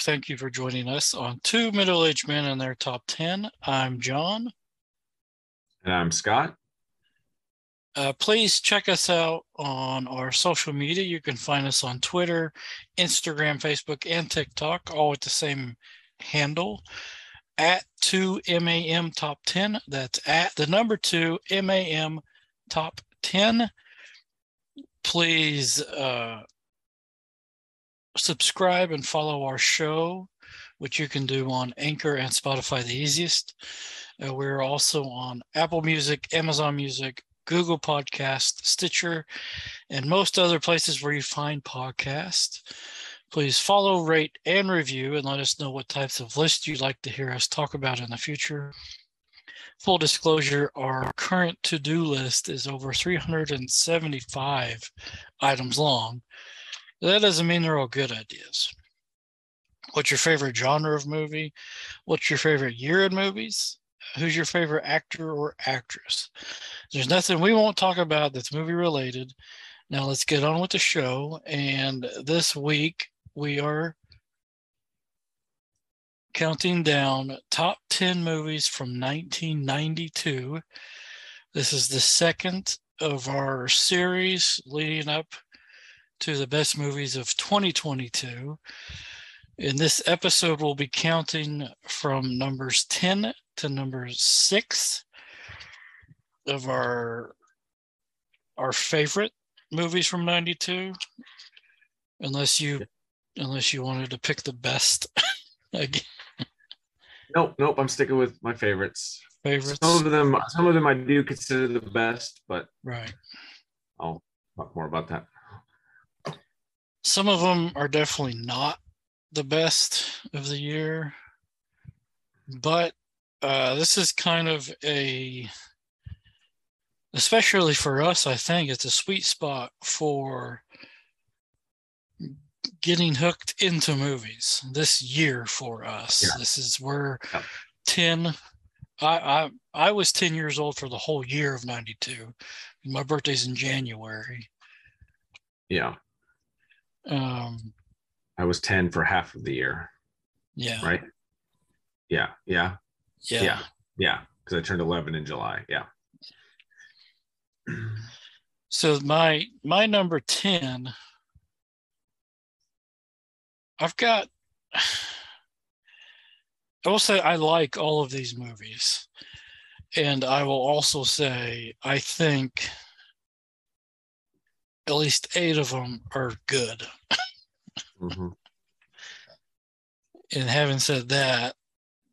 Thank you for joining us on Two Middle Aged Men and Their Top 10. I'm John. And I'm Scott. Uh, please check us out on our social media. You can find us on Twitter, Instagram, Facebook, and TikTok, all with the same handle at 2MAM Top 10. That's at the number 2 MAM Top 10. Please uh, subscribe and follow our show, which you can do on Anchor and Spotify the easiest. Uh, we're also on Apple Music, Amazon Music, Google Podcast, Stitcher, and most other places where you find podcasts. Please follow, rate, and review, and let us know what types of lists you'd like to hear us talk about in the future. Full disclosure, our current to do list is over 375 items long. That doesn't mean they're all good ideas. What's your favorite genre of movie? What's your favorite year in movies? Who's your favorite actor or actress? There's nothing we won't talk about that's movie related. Now let's get on with the show. And this week we are counting down top 10 movies from 1992. This is the second of our series leading up to the best movies of 2022. In this episode, we'll be counting from numbers 10 to number six of our our favorite movies from 92 unless you unless you wanted to pick the best again Nope, nope. I'm sticking with my favorites. favorites Some of them, some of them I do consider the best, but right I'll talk more about that. Some of them are definitely not the best of the year but uh, this is kind of a especially for us i think it's a sweet spot for getting hooked into movies this year for us Yeah. this is where Yep. 10 I, I i was 10 years old for the whole year of 92 my birthday's in january Yeah, um I was 10 for half of the year, yeah right? Yeah, yeah, yeah, yeah, yeah. Because I turned 11 in July. Yeah. So my my number 10 I've got I will say I like all of these movies. And I will also say I think at least 8 of them are good. Mhm. And having said that,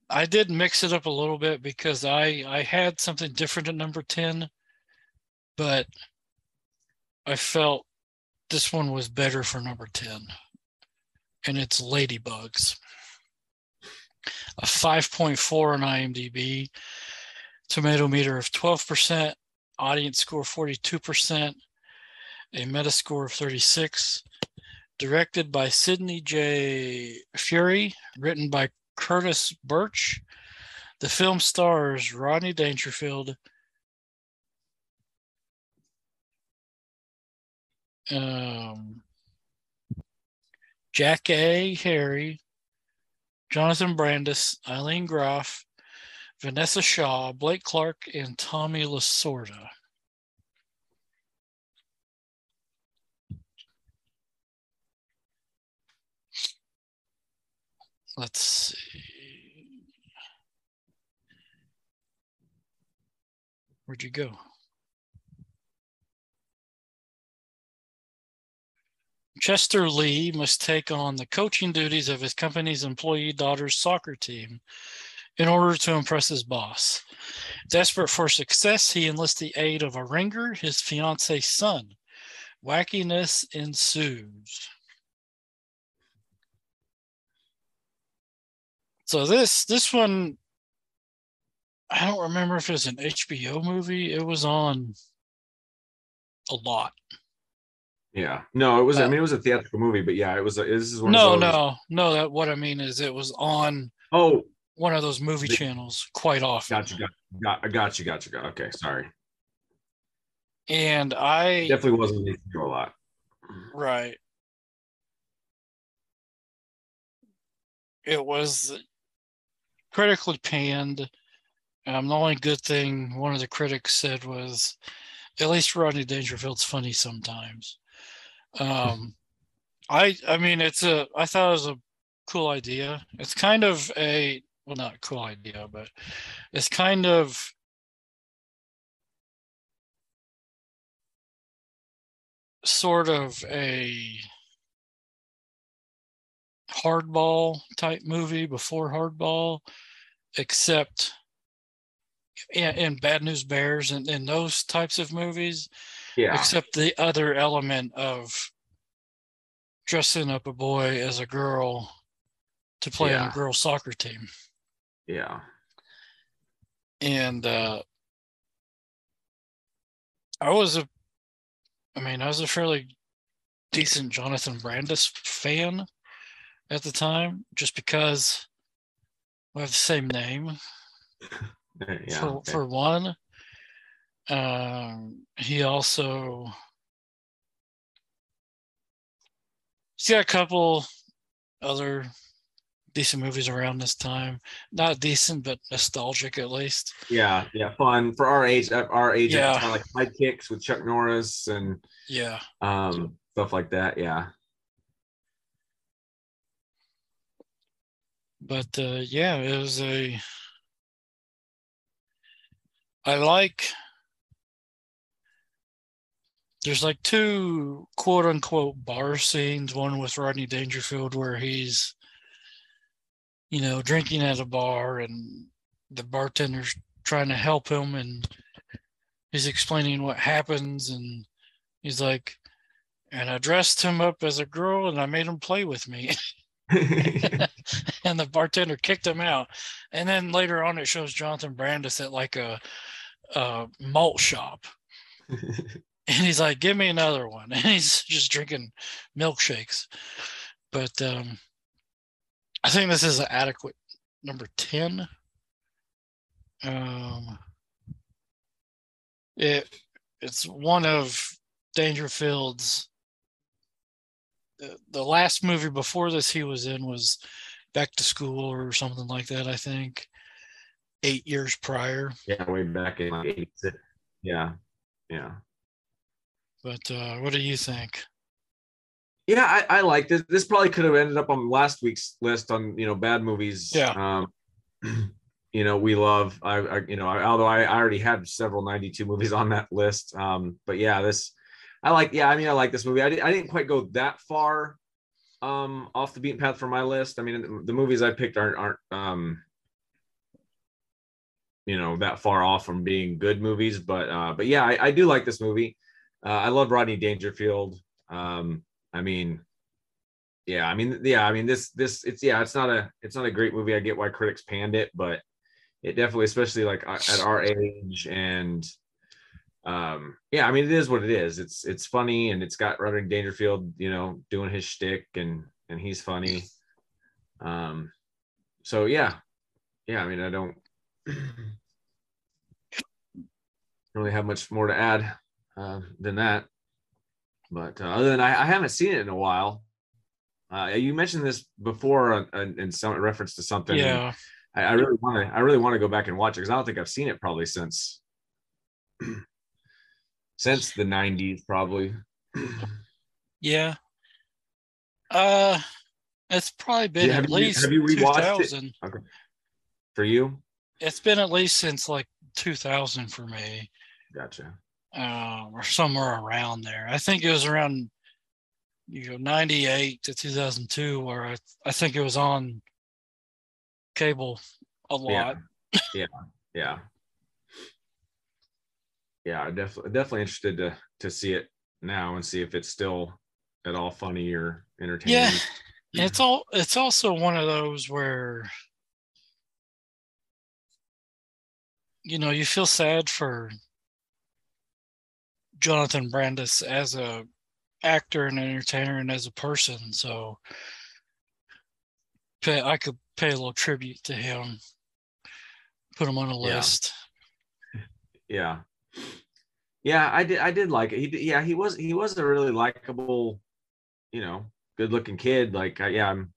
I did mix it up a little bit because I I had something different at number 10, but I felt this one was better for number 10. And it's Ladybugs. A 5.4 on IMDb, tomato meter of 12%, audience score 42%, a metascore of 36, directed by Sidney J. Furie, written by Curtis Burch. The film stars Rodney Dangerfield, um, Jackée Harry, Jonathan Brandis, Ilene Graff, Vinessa Shaw, Blake Clark, and Tommy Lasorda. Let's see. Where'd you go? Chester Lee must take on the coaching duties of his company's employee daughter's soccer team in order to impress his boss. Desperate for success, he enlists the aid of a ringer, his fiance's son. Wackiness ensues. So this this one, I don't remember if it was an HBO movie. It was on a lot. Yeah. No, it was. I mean, it was a theatrical movie, but yeah, it was. A, this is one. No, of those, no, no. That what I mean is it was on Oh, one of those movie channels quite often. gotcha, got, got, I got you, got you, got. Okay, sorry. And I Definitely wasn't listening to a lot. right. it was critically panned. Um, the only good thing one of the critics said was, at least Rodney Dangerfield's funny sometimes. Um, I I mean it's a I thought it was a cool idea. It's kind of a well not cool idea, but it's kind of sort of a hardball type movie before hardball, except in, in Bad News Bears and in those types of movies, Yeah. except the other element of dressing up a boy as a girl to play on a girls soccer team. Yeah. And uh I was a I mean, I was a fairly decent Jonathan Brandis fan at the time, just because we have the same name Yeah. for, okay. for one. Um, he also he's got a couple other decent movies around this time. Not decent, but nostalgic at least. yeah. Yeah. Fun for our age. Our age, Yeah. kind of like sidekicks with Chuck Norris and Yeah. um, stuff like that. Yeah. But uh, yeah, it was a. I like. There's like two quote unquote bar scenes. One with Rodney Dangerfield where he's, you know, drinking at a bar and the bartender's trying to help him and he's explaining what happens and he's like, and I dressed him up as a girl and I made him play with me. and the bartender kicked him out. And then later on, it shows Jonathan Brandis at like a, a malt shop, and he's like, "Give me another one," and he's just drinking milkshakes. But um, I think this is an adequate number ten. Um, it it's one of Dangerfield's the, the last movie before this he was in was Back to School or something like that, I think. Eight years prior. yeah. Way back in like 86. Yeah. Yeah. But uh, what do you think? Yeah, I, I like this. This probably could have ended up on last week's list on you know bad movies. Yeah. Um, you know we love. I, I you know I, although I, I already had several ninety two movies on that list. Um, but yeah, this I like. Yeah, I mean I like this movie. I, di- I didn't quite go that far um off the beaten path for my list. I mean the, movies I picked aren't aren't um you know that far off from being good movies. But uh, but yeah, I, I do like this movie. Uh, I love Rodney Dangerfield. Um, I mean, yeah, I mean, yeah, I mean, this, this, it's, yeah, it's not a, it's not a great movie. I get why critics panned it, but it definitely, especially like uh, at our age and, um, yeah, I mean, it is what it is. It's, it's funny and it's got Roderick Dangerfield, you know, doing his shtick and, and he's funny. Um, so yeah, yeah, I mean, I don't really have much more to add uh, than that. But uh, other than I, I haven't seen it in a while. Uh, you mentioned this before uh, in in some reference to something. Yeah. I, I really want to. I really want to go back and watch it because I don't think I've seen it probably since since the '90s, probably. Yeah. Uh it's probably been Yeah, at you- least have you rewatched it? 2000. For you, It's been at least since like 2000 for me. gotcha. um, or somewhere around there. I think it was around you know 98 to 2002 where I, I think it was on cable a lot. Yeah, yeah, yeah, yeah. Definitely definitely interested to to see it now and see if it's still at all funny or entertaining. Yeah. It's all it's also one of those where you know you feel sad for Jonathan Brandis as a actor and entertainer and as a person. So pay, I could pay a little tribute to him, put him on a list. yeah yeah i did i did like it he did, yeah he was he was a really likable you know good looking kid like I, yeah i'm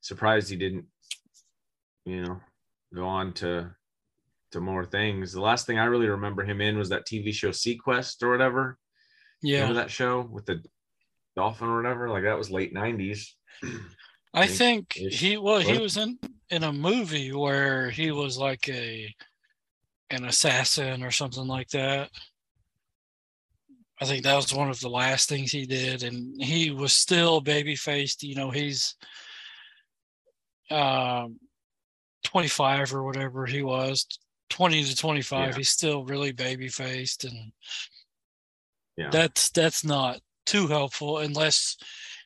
surprised he didn't you know, go on to to more things. The last thing I really remember him in was that TV show SeaQuest or whatever. Yeah. Remember that show with the dolphin or whatever? Like that was late nineties. I think he well he was in in a movie where he was like a an assassin or something like that. I think that was one of the last things he did, and he was still baby faced. You know, he's um, 25 or whatever he was, 20 to 25. Yeah. He's still really baby faced, and Yeah. that's that's not too helpful unless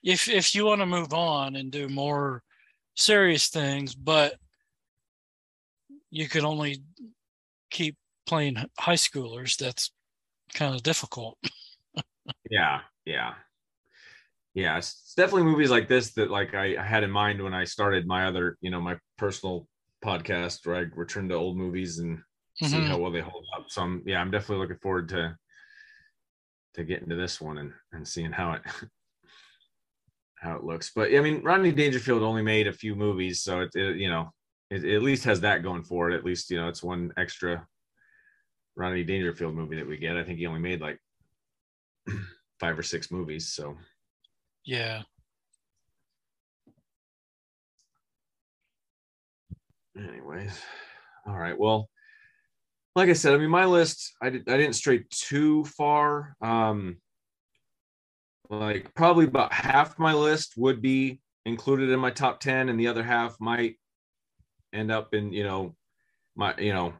if if you want to move on and do more serious things, but you can only keep playing high schoolers. That's kind of difficult. yeah yeah yeah it's definitely movies like this that like I, I had in mind when i started my other you know my personal podcast where i return to old movies and see Mhm. how well they hold up so i'm yeah i'm definitely looking forward to to getting to this one and and seeing how it how it looks but i mean rodney dangerfield only made a few movies so it, it you know it, it at least has that going for it at least you know it's one extra rodney dangerfield movie that we get i think he only made like five or six movies. So Yeah. anyways, all right. Well, like I said, I mean, my list, I, did, I didn't stray too far. Um, like probably about half my list would be included in my top 10 and the other half might end up in, you know, my, you know,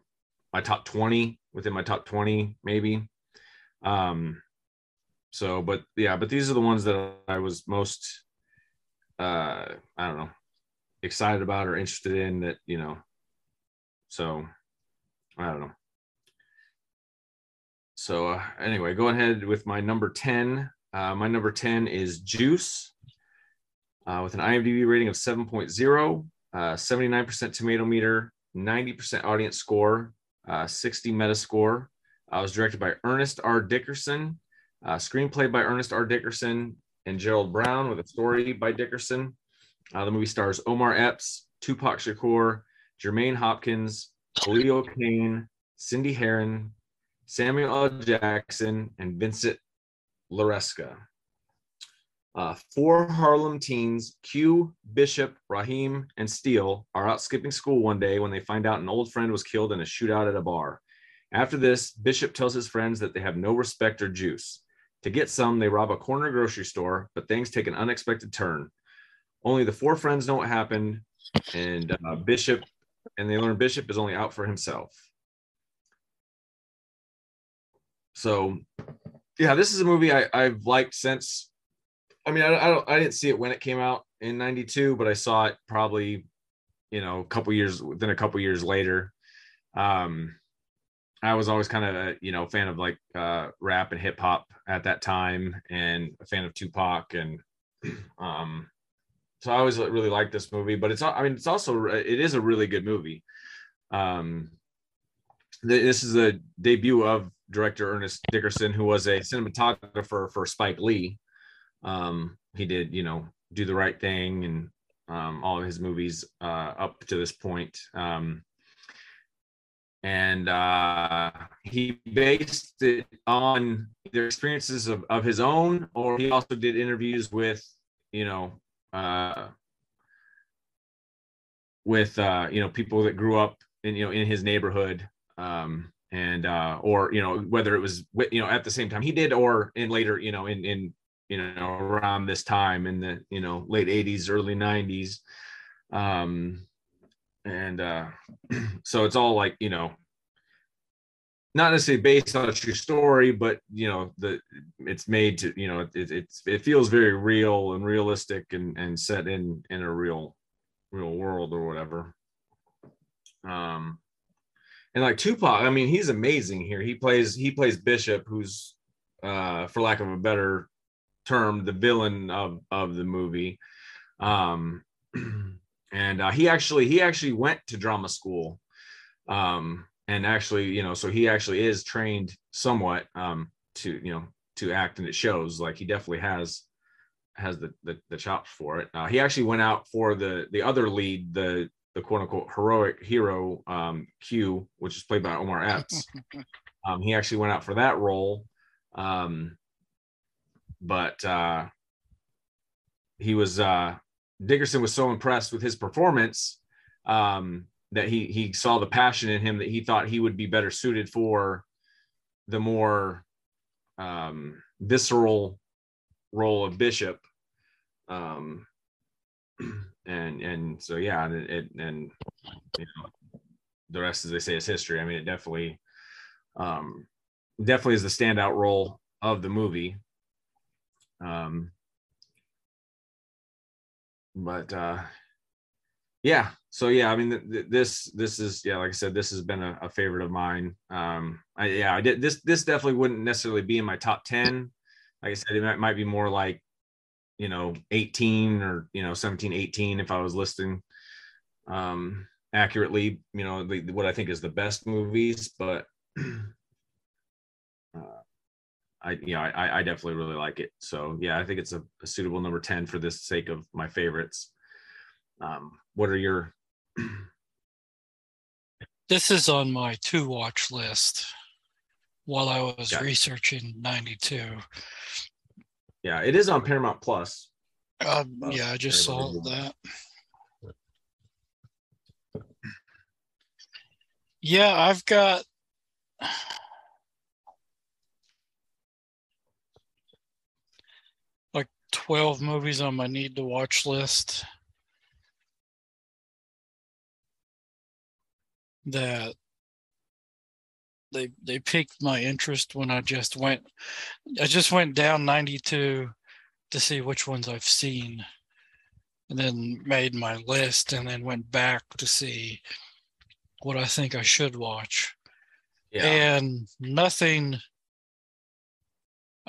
my top 20 within my top 20, maybe. Um, so, but yeah, but these are the ones that I was most, uh, I don't know, excited about or interested in that, you know, so I don't know. So uh, anyway, go ahead with my number 10. Uh, my number 10 is Juice uh, with an IMDb rating of 7.0, uh, 79% tomato meter, 90% audience score, uh, 60 metascore. Uh, it was directed by Ernest R. Dickerson, uh, screenplay by Ernest R. Dickerson and Gerald Brown with a story by Dickerson. Uh, the movie stars Omar Epps, Tupac Shakur, Jermaine Hopkins, Leo Kane, Cindy Herron, Samuel L. Jackson, and Vincent Laresca. Uh, four Harlem teens, Q, Bishop, Raheem, and Steele, are out skipping school one day when they find out an old friend was killed in a shootout at a bar. After this, Bishop tells his friends that they have no respect or juice. To get some, they rob a corner grocery store, but things take an unexpected turn. Only the four friends know what happened, and uh, Bishop, and they learn Bishop is only out for himself. So, yeah, this is a movie I, I've liked since. I mean, I, I don't, I didn't see it when it came out in '92, but I saw it probably, you know, a couple years within a couple years later. Um, I was always kind of a you know fan of like uh, rap and hip hop at that time, and a fan of Tupac, and um, so I always really liked this movie. But it's I mean it's also it is a really good movie. Um, this is a debut of director Ernest Dickerson, who was a cinematographer for Spike Lee. Um, he did you know Do the Right Thing and um, all of his movies uh, up to this point. Um, and uh, he based it on either experiences of, of his own or he also did interviews with you know uh, with uh, you know people that grew up in you know in his neighborhood um, and uh, or you know whether it was you know at the same time he did or in later you know in in you know around this time in the you know late 80s early 90s um and uh so it's all like you know not necessarily based on a true story but you know the it's made to you know it, it's it feels very real and realistic and and set in in a real real world or whatever. Um and like tupac i mean he's amazing here. He plays he plays bishop who's uh for lack of a better term the villain of of the movie. Um and uh, he actually he actually went to drama school. Um and actually you know so he actually is trained somewhat um to you know to act and it shows. Like he definitely has has the the, the chops for it. Uh, he actually went out for the the other lead the the quote unquote heroic hero um, Q, which is played by Omar Epps. um, he actually went out for that role, um, but uh, he was uh, Dickerson was so impressed with his performance um, that he he saw the passion in him that he thought he would be better suited for the more um, visceral role of Bishop. Um, and and so yeah, and it, and you know, the rest, as they say, is history. I mean, it definitely, um, definitely is the standout role of the movie. Um, but uh, yeah, so yeah, I mean, th- th- this this is yeah, like I said, this has been a, a favorite of mine. Um, I, yeah, I did this. This definitely wouldn't necessarily be in my top ten. Like I said, it might, might be more like you know 18 or you know 17 18 if i was listing um accurately you know the, what i think is the best movies but i yeah I, I definitely really like it. So yeah i think it's a, a suitable number 10 for this sake of my favorites. Um what are your this is on my to watch list while i was researching 92 yeah, it is on Paramount Plus. Uh, yeah, I just saw that. Yeah, I've got 12 movies on my need to watch list that they they piqued my interest when I just went I just went down 92 to see which ones I've seen and then made my list and then went back to see what I think I should watch. Yeah. And nothing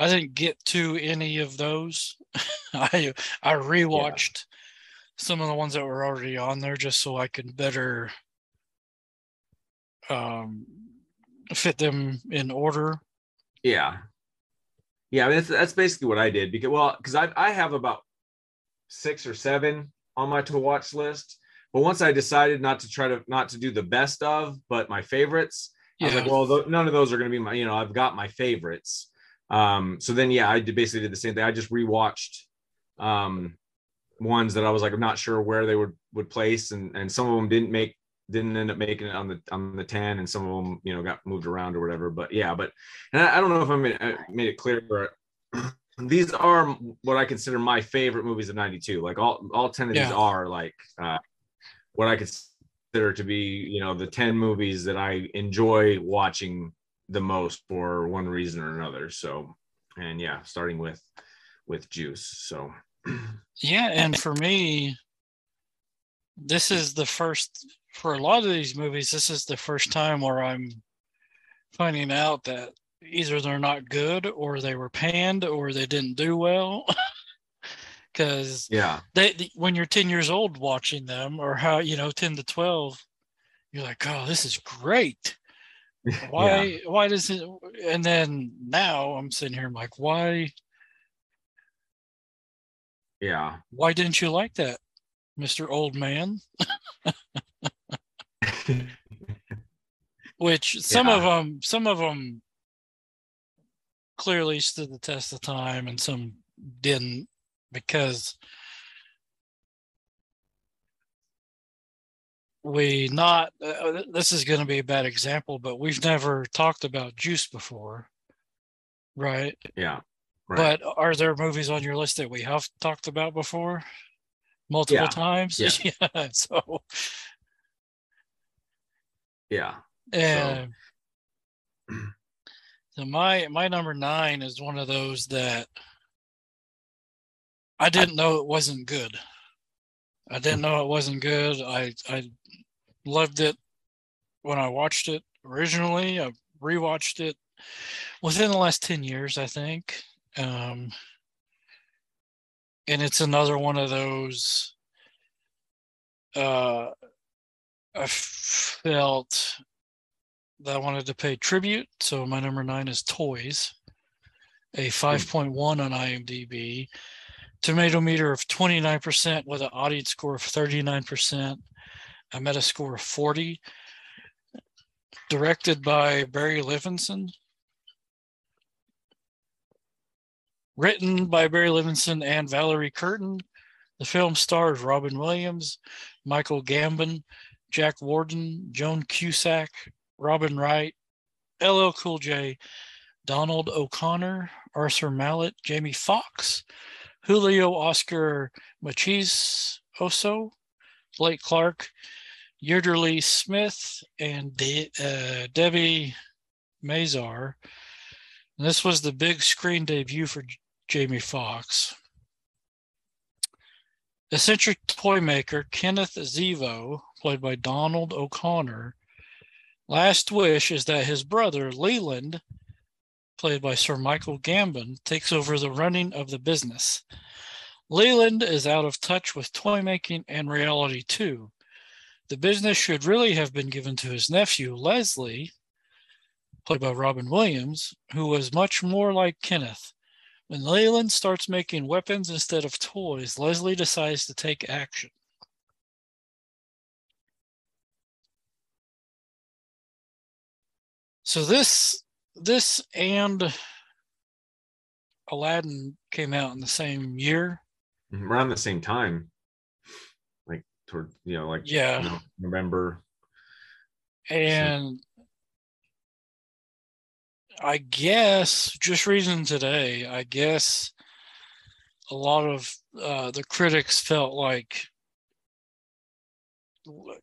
I didn't get to any of those. I I rewatched yeah. some of the ones that were already on there just so I could better um fit them in order. Yeah. Yeah, I mean, that's that's basically what I did because well, because I I have about six or seven on my to watch list. But once I decided not to try to not to do the best of, but my favorites, yeah. I was like, well, th- none of those are going to be my, you know, I've got my favorites. Um, so then, yeah, I did basically did the same thing. I just rewatched um, ones that I was like, I'm not sure where they would would place, and and some of them didn't make didn't end up making it on the on the 10 and some of them you know got moved around or whatever but yeah but and I, I don't know if I made, I made it clear but these are what I consider my favorite movies of 92 like all all 10 of yeah. these are like uh, what I consider to be you know the 10 movies that I enjoy watching the most for one reason or another so and yeah starting with with juice so yeah and for me this is the first for a lot of these movies, this is the first time where I'm finding out that either they're not good or they were panned or they didn't do well. Because yeah, they when you're 10 years old watching them or how you know 10 to 12, you're like, oh, this is great. Why yeah. why does it and then now I'm sitting here I'm like, why yeah. Why didn't you like that, Mr. Old Man? Which some yeah. of them, some of them clearly stood the test of time, and some didn't because we not. Uh, this is going to be a bad example, but we've never talked about Juice before, right? Yeah. Right. But are there movies on your list that we have talked about before? multiple yeah. times. Yeah. yeah. So yeah. And so. so my my number nine is one of those that I didn't know it wasn't good. I didn't know it wasn't good. I I loved it when I watched it originally. I've rewatched it within the last 10 years, I think. Um, and it's another one of those uh, I felt that I wanted to pay tribute. So my number nine is Toys, a 5.1 on IMDb, tomato meter of 29% with an audience score of 39%, a Metascore of 40. Directed by Barry Levinson. Written by Barry Levinson and Valerie Curtin. The film stars Robin Williams, Michael Gambon, Jack Warden, Joan Cusack, Robin Wright, LL Cool J, Donald O'Connor, Arthur Malet, Jamie Foxx, Julio Oscar Machis Oso, Blake Clark, Yeardley Smith, and De- uh, Debbie Mazar. And this was the big screen debut for J- Jamie Foxx. Eccentric toy maker Kenneth Zevo, played by Donald O'Connor, last wish is that his brother Leland, played by Sir Michael Gambon, takes over the running of the business. Leland is out of touch with toy making and reality too. The business should really have been given to his nephew, Leslie, played by Robin Williams, who was much more like Kenneth. When Leland starts making weapons instead of toys, Leslie decides to take action. So this this and Aladdin came out in the same year. Mm-hmm, around the same time. Toward you know, like Yeah. you know, November. And I guess just reading today, I guess a lot of uh, the critics felt like,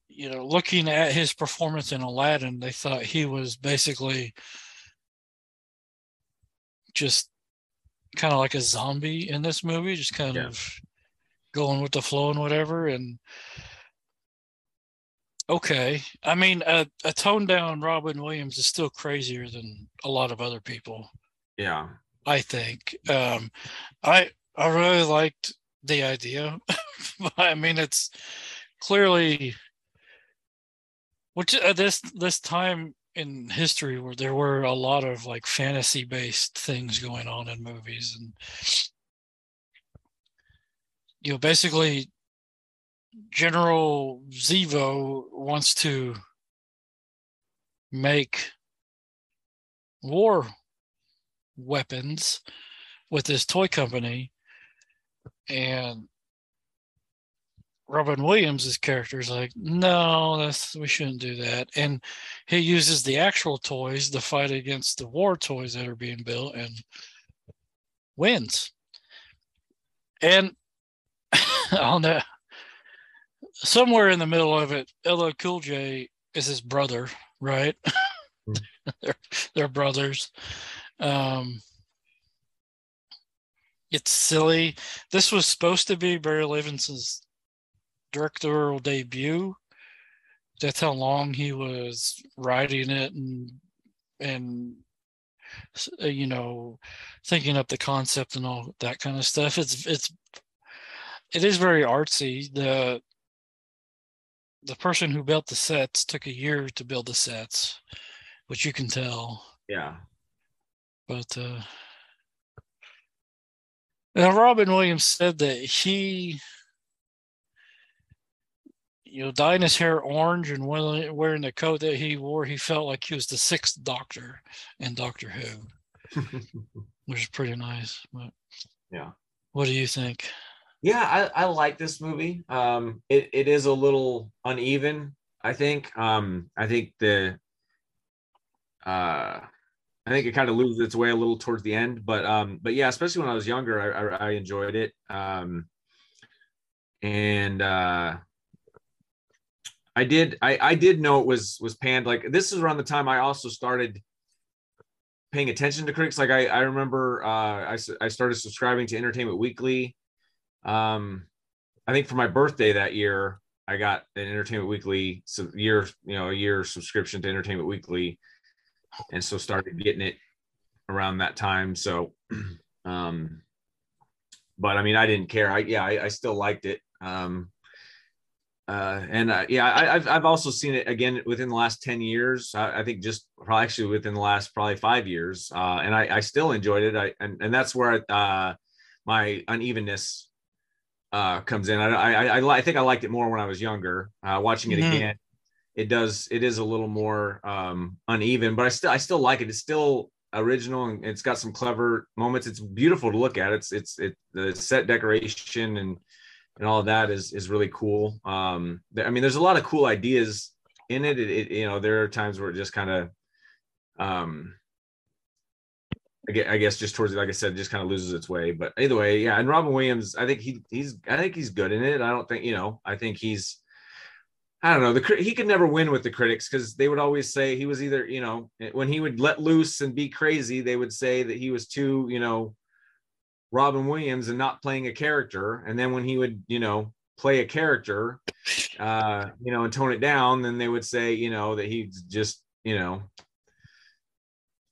you know, looking at his performance in Aladdin, they thought he was basically just kind of like a zombie in this movie, just kind Yeah. of going with the flow and whatever. And okay, I mean, a, a toned down Robin Williams is still crazier than a lot of other people. Yeah. I think. Um, I I really liked the idea. but I mean, it's clearly which uh, this this time in history where there were a lot of like fantasy based things going on in movies and you know basically General Zevo wants to make war weapons with this toy company and Robin Williams' character is like, no, that's we shouldn't do that. And he uses the actual toys to fight against the war toys that are being built and wins. And on that somewhere in the middle of it, LL Cool J is his brother, right? Mm. they're, they're brothers. Um, it's silly. This was supposed to be Barry Levinson's directorial debut. That's how long he was writing it and and uh, you know thinking up the concept and all that kind of stuff. It's it's it is very artsy. The the person who built the sets took a year to build the sets, which you can tell. Yeah. But uh, now Robin Williams said that he, you know, dyeing his hair orange and wearing wearing the coat that he wore, he felt like he was the sixth Doctor in Doctor Who, which is pretty nice. But yeah. what do you think? Yeah, I, I like this movie. Um, it, it is a little uneven, I think. Um, I think the uh I think it kind of loses its way a little towards the end, but um, but yeah, especially when I was younger, I, I, I enjoyed it. Um, and uh, I did I, I did know it was was panned. Like this is around the time I also started paying attention to critics. Like I I remember uh, I I started subscribing to Entertainment Weekly. Um, I think for my birthday that year, I got an Entertainment Weekly so year you know a year subscription to Entertainment Weekly and so started getting it around that time. So, um, but I mean, I didn't care. I yeah, I, I still liked it. Um, uh, and uh, yeah, I, I've I've also seen it again within the last ten years. I, I think just probably actually within the last probably five years, uh, and I, I still enjoyed it. I and and that's where uh, my unevenness uh, comes in. I, I, I, I think I liked it more when I was younger. Uh, watching it mm-hmm. again, it does, it is a little more um, uneven, but I still, I still like it. It's still original and it's got some clever moments. It's beautiful to look at. It's, it's, it, the set decoration and, and all of that is, is really cool. Um, I mean, there's a lot of cool ideas in it. It, it you know, there are times where it just kind of, um, I guess just towards like I said, just kind of loses its way. But either way, yeah. And Robin Williams, I think he he's I think he's good in it. I don't think you know. I think he's I don't know. The he could never win with the critics because they would always say he was either you know when he would let loose and be crazy, they would say that he was too you know Robin Williams and not playing a character. And then when he would you know play a character, uh, you know, and tone it down, then they would say you know that he's just you know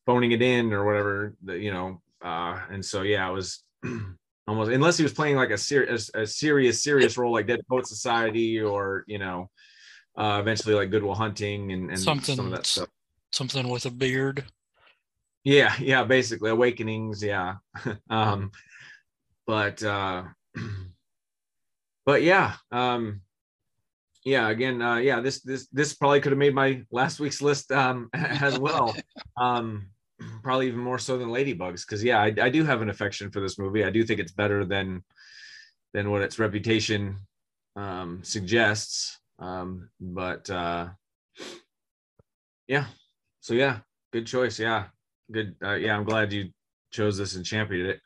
phoning it in or whatever you know uh and so yeah it was almost unless he was playing like a serious a serious serious role like dead poet society or you know uh eventually like Good Will Hunting and, and something some of that stuff. something with a beard. Yeah yeah basically awakenings yeah. Um but uh but yeah um yeah again uh yeah this this this probably could have made my last week's list um as well. Um probably even more so than Ladybugs. Because yeah, I, I do have an affection for this movie. I do think it's better than than what its reputation um, suggests. Um, but uh, yeah, so yeah, good choice. Yeah, good. Uh, yeah, I'm glad you chose this and championed it.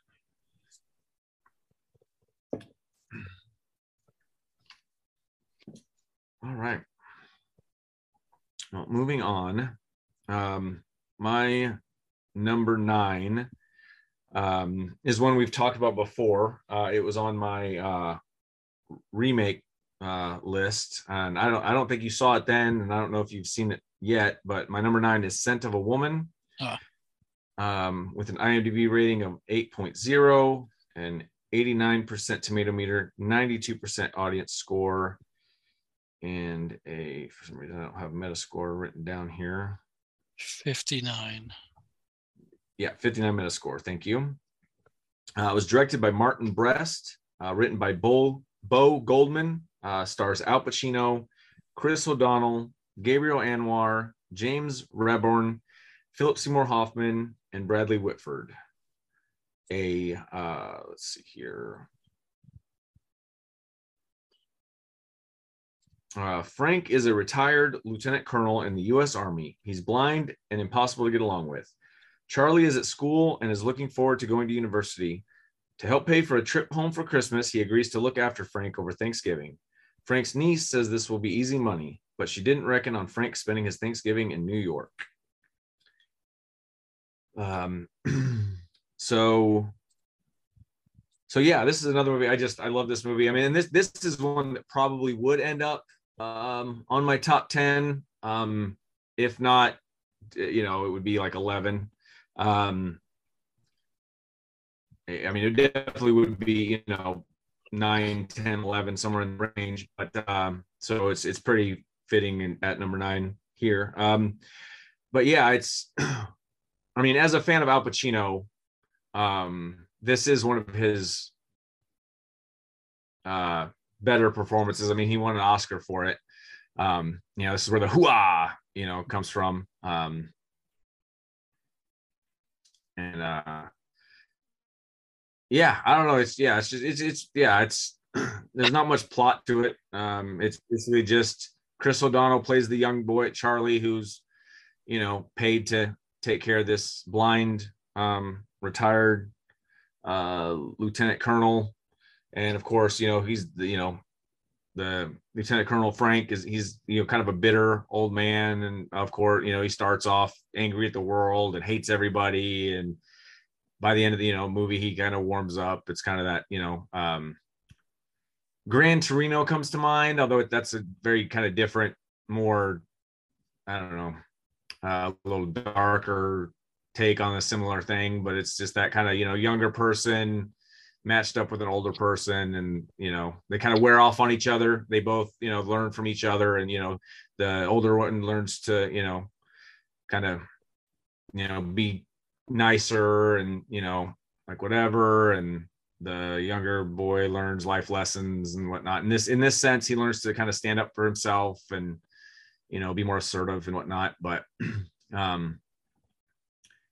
All right. Well, moving on. Um, my number nine um, is one we've talked about before. Uh, it was on my uh, remake uh, list, and I don't I don't think you saw it then, and I don't know if you've seen it yet. But my number nine is "Scent of a Woman," um, with an IMDb rating of 8.0 and 89% tomato meter, 92% audience score, and a for some reason I don't have Metascore written down here. 59 yeah, 59 minute score. Thank you. Uh, it was directed by Martin Brest, uh, written by Bo, Bo Goldman, uh, stars Al Pacino, Chris O'Donnell, Gabrielle Anwar, James Rebhorn, Philip Seymour Hoffman, and Bradley Whitford. A, uh, let's see here. Uh, Frank is a retired lieutenant colonel in the U.S. Army. He's blind and impossible to get along with. Charlie is at school and is looking forward to going to university. To help pay for a trip home for Christmas, he agrees to look after Frank over Thanksgiving. Frank's niece says this will be easy money, but she didn't reckon on Frank spending his Thanksgiving in New York. Um, so, so yeah, this is another movie. I just I love this movie. I mean, this this is one that probably would end up um, on my top ten. Um, if not, you know, it would be like eleven. Um, I mean, it definitely would be, you know, 9, 10, 11, somewhere in the range. But um, so it's it's pretty fitting in, at number nine here. Um, but yeah, it's, I mean, as a fan of Al Pacino, um, this is one of his uh, better performances. I mean, he won an Oscar for it. Um, you know, this is where the hooah, you know, comes from. Um, and uh yeah i don't know. It's yeah it's just it's it's yeah it's there's not much plot to it. Um it's basically just chris o'donnell plays the young boy charlie who's you know paid to take care of this blind um retired uh lieutenant colonel. And of course you know he's the you know the lieutenant colonel frank is he's you know kind of a bitter old man. And of course you know he starts off angry at the world and hates everybody. And by the end of the you know movie he kind of warms up. It's kind of that you know um gran torino comes to mind although that's a very kind of different more i don't know uh, a little darker take on a similar thing but it's just that kind of you know younger person matched up with an older person and you know they kind of wear off on each other they both you know learn from each other and you know the older one learns to you know kind of you know be nicer and you know like whatever and the younger boy learns life lessons and whatnot. In this in this sense, he learns to kind of stand up for himself and you know be more assertive and whatnot. But um,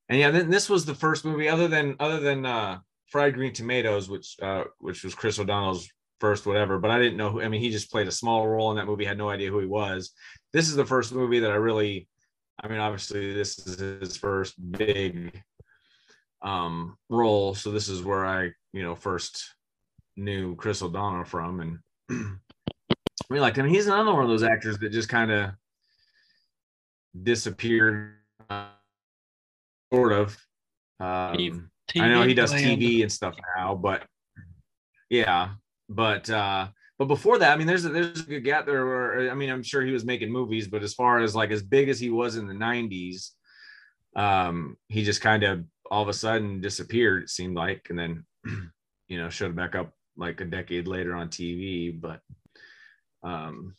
and yeah, then this was the first movie other than other than uh, Fried Green Tomatoes, which uh, which was Chris O'Donnell's first whatever. But I didn't know. Who, I mean, he just played a small role in that movie. Had no idea who he was. This is the first movie that I really. I mean, obviously, this is his first big um, role. So this is where I, you know, first knew Chris O'Donnell from. And I mean, like, I mean, he's another one of those actors that just kind of disappeared, uh, sort of. Um, TV I know he does TV and stuff now, but yeah, but uh, but before that, I mean, there's a, there's a good gap there. Where I mean, I'm sure he was making movies, but as far as like as big as he was in the '90s, um, he just kind of all of a sudden disappeared. It seemed like, and then you know showed back up like a decade later on TV. But um,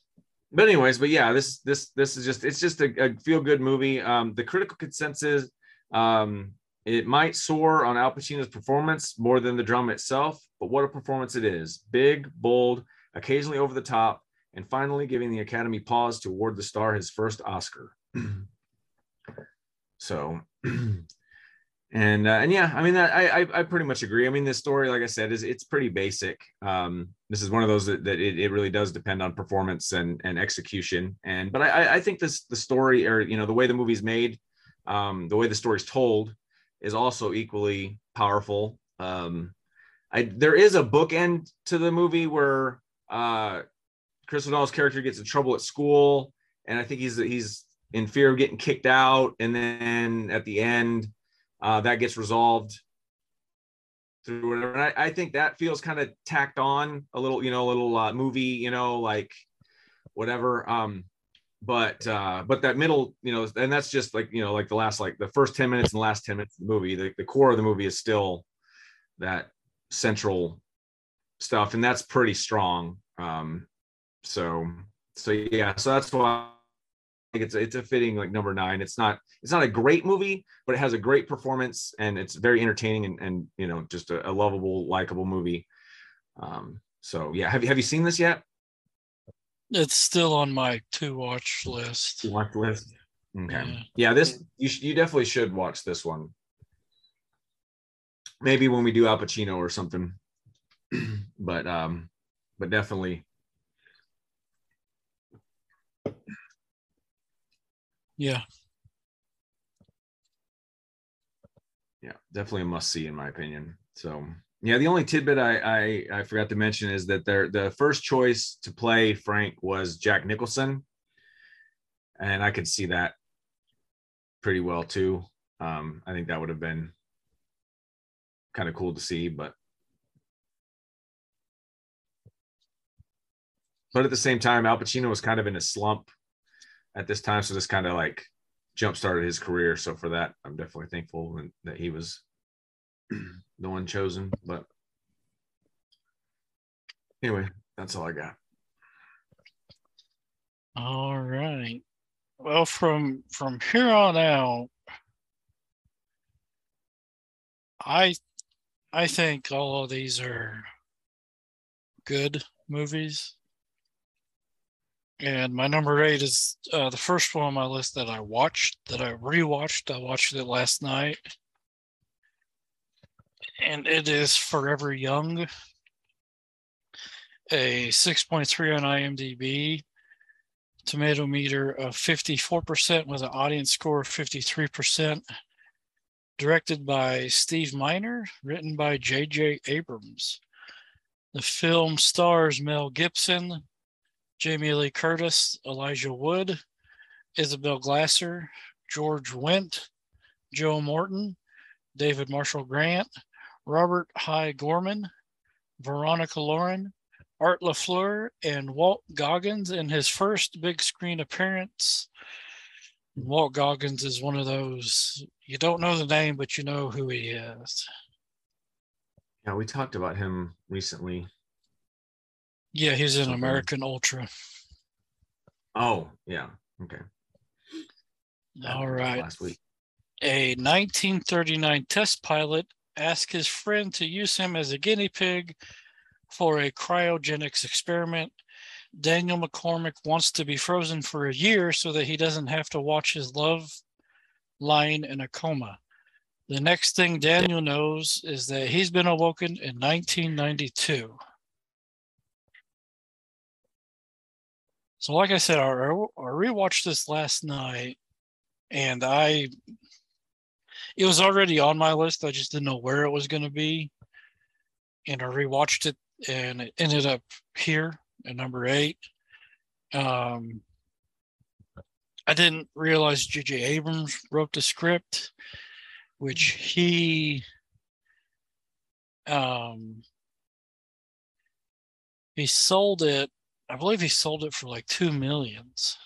but anyways, but yeah, this this this is just it's just a, a feel good movie. Um, the critical consensus um, it might soar on Al Pacino's performance more than the drama itself, but what a performance it is! Big, bold, occasionally over the top, and finally giving the Academy pause to award the star his first Oscar. so and uh, and yeah i mean that, I, I pretty much agree i mean this story like i said is it's pretty basic um this is one of those that, that it, it really does depend on performance and and execution and but i i think this the story or you know the way the movie's made um the way the story's told is also equally powerful um i there is a bookend to the movie where uh chris o'donnell's character gets in trouble at school and i think he's he's in fear of getting kicked out and then at the end uh, that gets resolved through whatever. And I, I think that feels kind of tacked on a little, you know, a little uh, movie, you know, like whatever. Um, but uh, but that middle, you know, and that's just like you know, like the last like the first ten minutes and the last ten minutes of the movie. The, the core of the movie is still that central stuff, and that's pretty strong. Um, so so yeah, so that's why I think it's it's a fitting like number nine. It's not it's not a great movie, but it has a great performance and it's very entertaining and and you know just a, a lovable, likable movie. Um, so yeah, have you have you seen this yet? It's still on my to watch list. Watch list. Okay. Yeah. yeah, this you sh- you definitely should watch this one. Maybe when we do Al Pacino or something. but um, but definitely Yeah. Yeah, definitely a must see in my opinion. So yeah, the only tidbit I, I, I forgot to mention is that their the first choice to play Frank was Jack Nicholson, and I could see that pretty well too. Um, I think that would have been kind of cool to see, but but at the same time, Al Pacino was kind of in a slump at this time. So this kind of like jump started his career. So for that, I'm definitely thankful that he was the one chosen. But anyway, that's all I got. All right. Well, from from here on out, I I think all of these are good movies. And my number eight is uh, the first one on my list that I watched, that I rewatched. I watched it last night. And it is Forever Young, a 6.3 on IMDb, tomato meter of 54% with an audience score of 53%. Directed by Steve Miner, written by J.J. Abrams. The film stars Mel Gibson, Jamie Lee Curtis, Elijah Wood, Isabel Glasser, George Wendt, Joe Morton, David Marshall Grant, Robert Hy Gorman, Veronica Lauren, Art LaFleur, and Walt Goggins in his first big screen appearance. Walt Goggins is one of those you don't know the name, but you know who he is. Yeah, we talked about him recently. Yeah, he's in um, American Ultra. Oh, yeah. Okay. All right. Last week. A 1939 test pilot asks his friend to use him as a guinea pig for a cryogenics experiment. Daniel McCormick wants to be frozen for a year so that he doesn't have to watch his love lying in a coma. The next thing Daniel knows is that he's been awoken in 1992. So, like I said, I rewatched this last night, and I it was already on my list. I just didn't know where it was going to be, and I rewatched it, and it ended up here at number eight. Um, I didn't realize J.J. Abrams wrote the script, which he um he sold it I believe he sold it for like two millions,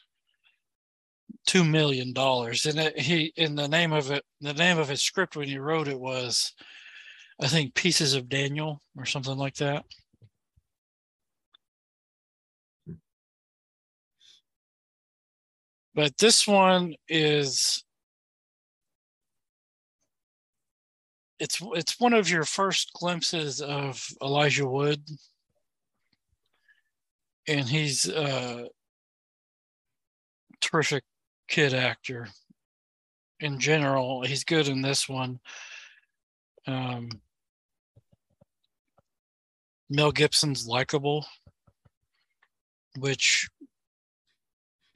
two million dollars. And it, he, in the name of it, the name of his script when he wrote it was, I think, Pieces of Daniel or something like that. But this one is it's it's one of your first glimpses of Elijah Wood and he's a terrific kid actor in general. He's good in this one. Um, Mel Gibson's likable, which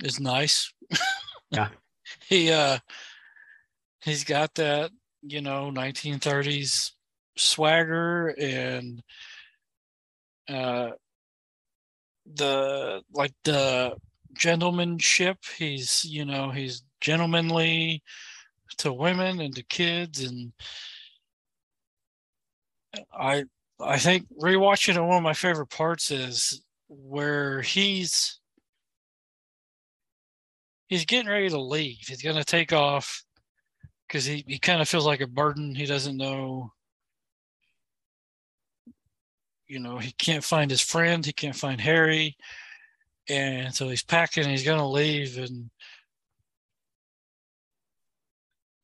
is nice. Yeah. he uh he's got that, you know, 1930s swagger and uh the like the gentlemanship. He's you know he's gentlemanly to women and to kids, and I I think rewatching it. One of my favorite parts is where he's he's getting ready to leave. He's going to take off because he, he kind of feels like a burden. He doesn't know you know, he can't find his friend, he can't find Harry. And so he's packing, he's gonna leave and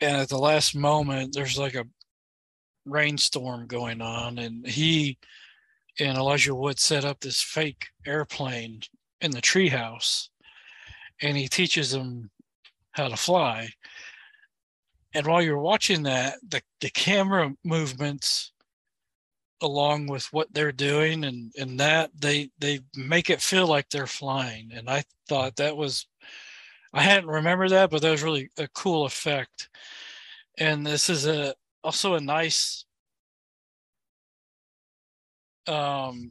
and at the last moment there's like a rainstorm going on and he and Elijah Wood set up this fake airplane in the treehouse and he teaches him how to fly. And while you're watching that, the, the camera movements along with what they're doing and and that they they make it feel like they're flying. And i thought that was i hadn't remembered that but that was really a cool effect. And this is a also a nice um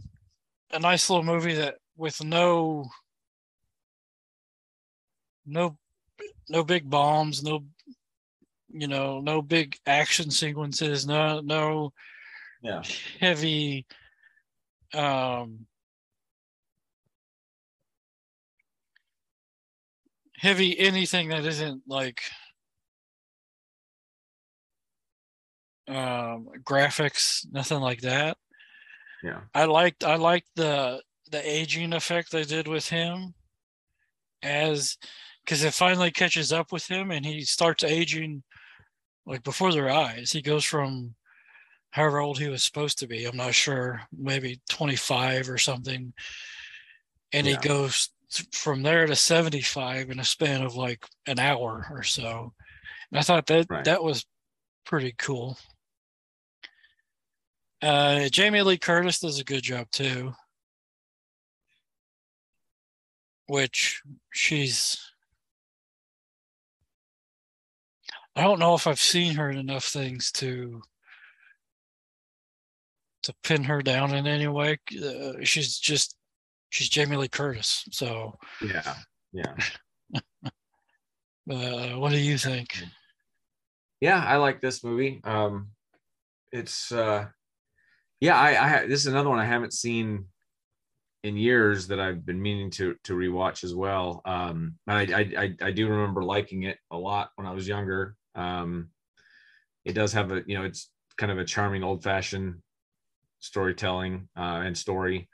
a nice little movie that with no no no big bombs no you know no big action sequences no no yeah. heavy um heavy anything that isn't like um graphics nothing like that. Yeah. I liked i liked the the aging effect they did with him as because it finally catches up with him and he starts aging like before their eyes. He goes from however old he was supposed to be. I'm not sure, maybe 25 or something. And yeah. he goes from there to 75 in a span of like an hour or so. And I thought that right. that was pretty cool. Uh, Jamie Lee Curtis does a good job too, which she's. I don't know if I've seen her in enough things to to pin her down in any way. Uh, she's just she's Jamie Lee Curtis. So yeah, yeah. uh, what do you think? Yeah, I like this movie. Um, it's uh, yeah, I, I this is another one I haven't seen in years that I've been meaning to to rewatch as well. Um, I, I I do remember liking it a lot when I was younger. Um, it does have a you know it's kind of a charming old fashioned storytelling uh, and story.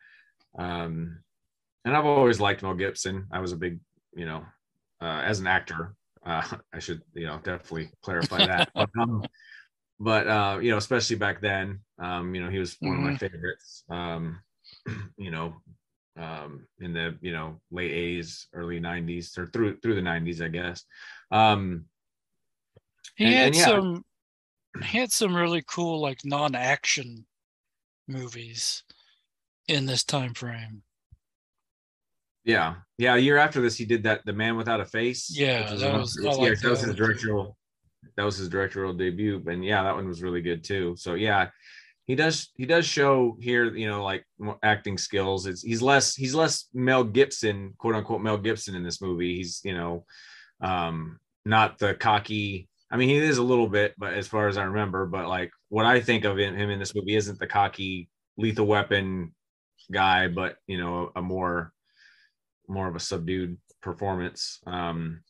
Um, and I've always liked Mel Gibson. I was a big, you know, uh, as an actor, uh, I should, you know, definitely clarify that. but, um, but uh, you know, especially back then, um, you know, he was one Mm-hmm. of my favorites. Um, you know, um, in the you know late '80s, early '90s, or through through the '90s, I guess. Um, He And- had and yeah. some he had some really cool like non-action movies in this time frame. yeah, yeah. A year after this, he did that, "The Man Without a Face." Yeah, that was- yeah, like that was his one too. directorial. That was his directorial debut, and yeah, that one was really good too. So yeah, he does he does show here, you know, like acting skills. It's he's less he's less Mel Gibson, quote unquote Mel Gibson in this movie. He's you know, um, not the cocky. I mean, he is a little bit, but as far as I remember, but like what I think of him, in this movie isn't the cocky lethal weapon guy, but you know, a more more of a subdued performance. Um,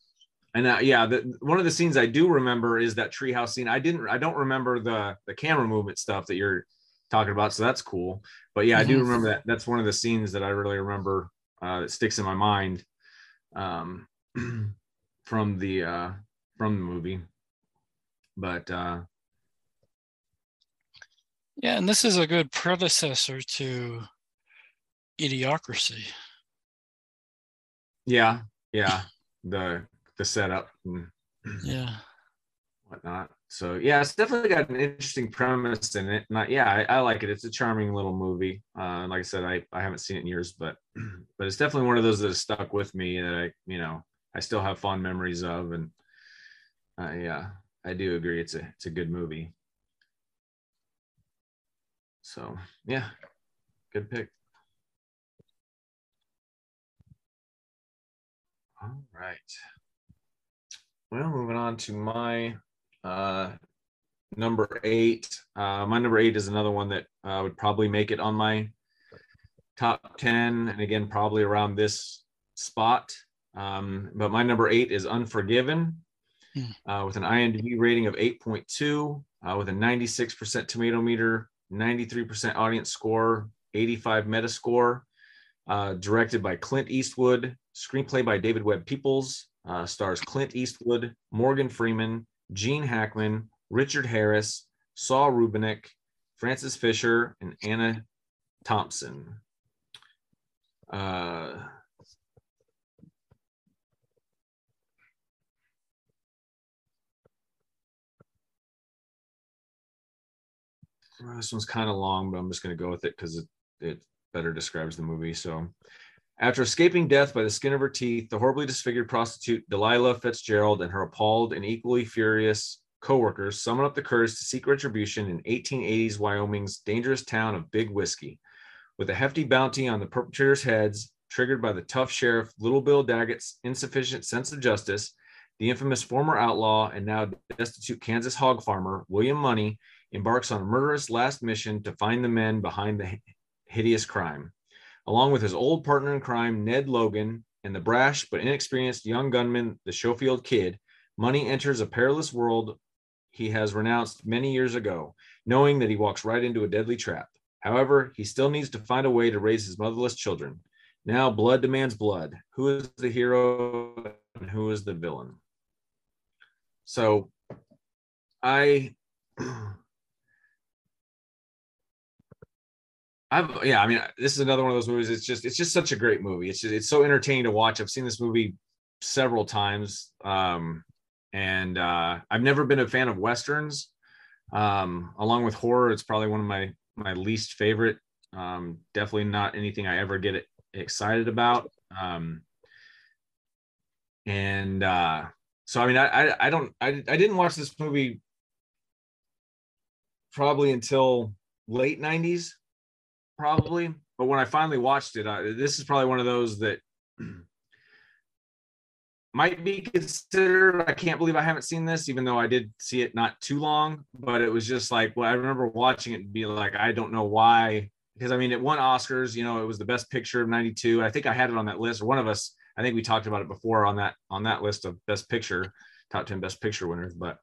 and uh, yeah, the, one of the scenes I do remember is that treehouse scene. I didn't, I don't remember the the camera movement stuff that you're talking about, so that's cool. But yeah, I do Mhm. remember that. That's one of the scenes that I really remember uh, that sticks in my mind um, from the uh, from the movie. But uh, Yeah, and this is a good predecessor to Idiocracy. yeah, yeah, the the setup and Yeah. whatnot. So yeah, it's definitely got an interesting premise in it. Not yeah, I, I like it. It's a charming little movie. Uh, like I said, I, I haven't seen it in years, but but it's definitely one of those that has stuck with me that I you know I still have fond memories of, and uh, yeah, I do agree. It's a it's a good movie. So yeah, good pick. All right. Well, moving on to my uh, number eight. Uh, my number eight is another one that uh, would probably make it on my top 10. And again, probably around this spot. Um, but my number eight is Unforgiven. Uh, with an IMDb rating of 8.2, uh, with a 96% tomato meter, 93% audience score, 85 metascore. Uh, directed by Clint Eastwood, screenplay by David Webb Peoples, uh, stars Clint Eastwood, Morgan Freeman, Gene Hackman, Richard Harris, Saul Rubinek, Frances Fisher, and Anna Thomson. Uh, well, this one's kind of long, but I'm just going to go with it because it, it better describes the movie. So, after escaping death by the skin of her teeth, the horribly disfigured prostitute Delilah Fitzgerald and her appalled and equally furious coworkers summon up the courage to seek retribution in 1880s Wyoming's dangerous town of Big Whiskey. With a hefty bounty on the perpetrators' heads, triggered by the tough sheriff Little Bill Daggett's insufficient sense of justice, the infamous former outlaw and now destitute Kansas hog farmer William Munny embarks on a murderous last mission to find the men behind the hideous crime. Along with his old partner in crime, Ned Logan, and the brash but inexperienced young gunman, the Schofield Kid, Munny enters a perilous world he has renounced many years ago, knowing that he walks right into a deadly trap. However, he still needs to find a way to raise his motherless children. Now, blood demands blood. Who is the hero and who is the villain? So, I I've yeah, I mean, this is another one of those movies. It's just it's just such a great movie. It's just, it's so entertaining to watch. I've seen this movie several times, um, and uh, I've never been a fan of westerns. Um, along with horror, it's probably one of my my least favorite. Um, definitely not anything I ever get excited about. Um, and uh, so I mean, I I, I don't I, I didn't watch this movie probably until late '90s probably. But when I finally watched it, I, this is probably one of those that might be considered. I can't believe I haven't seen this, even though I did see it not too long. But it was just like, well, I remember watching it and be like, I don't know why, because I mean, it won Oscars. You know, it was the best picture of '92. I think I had it on that list, or one of us. I think we talked about it before on that on that list of best picture, top ten best picture winners. But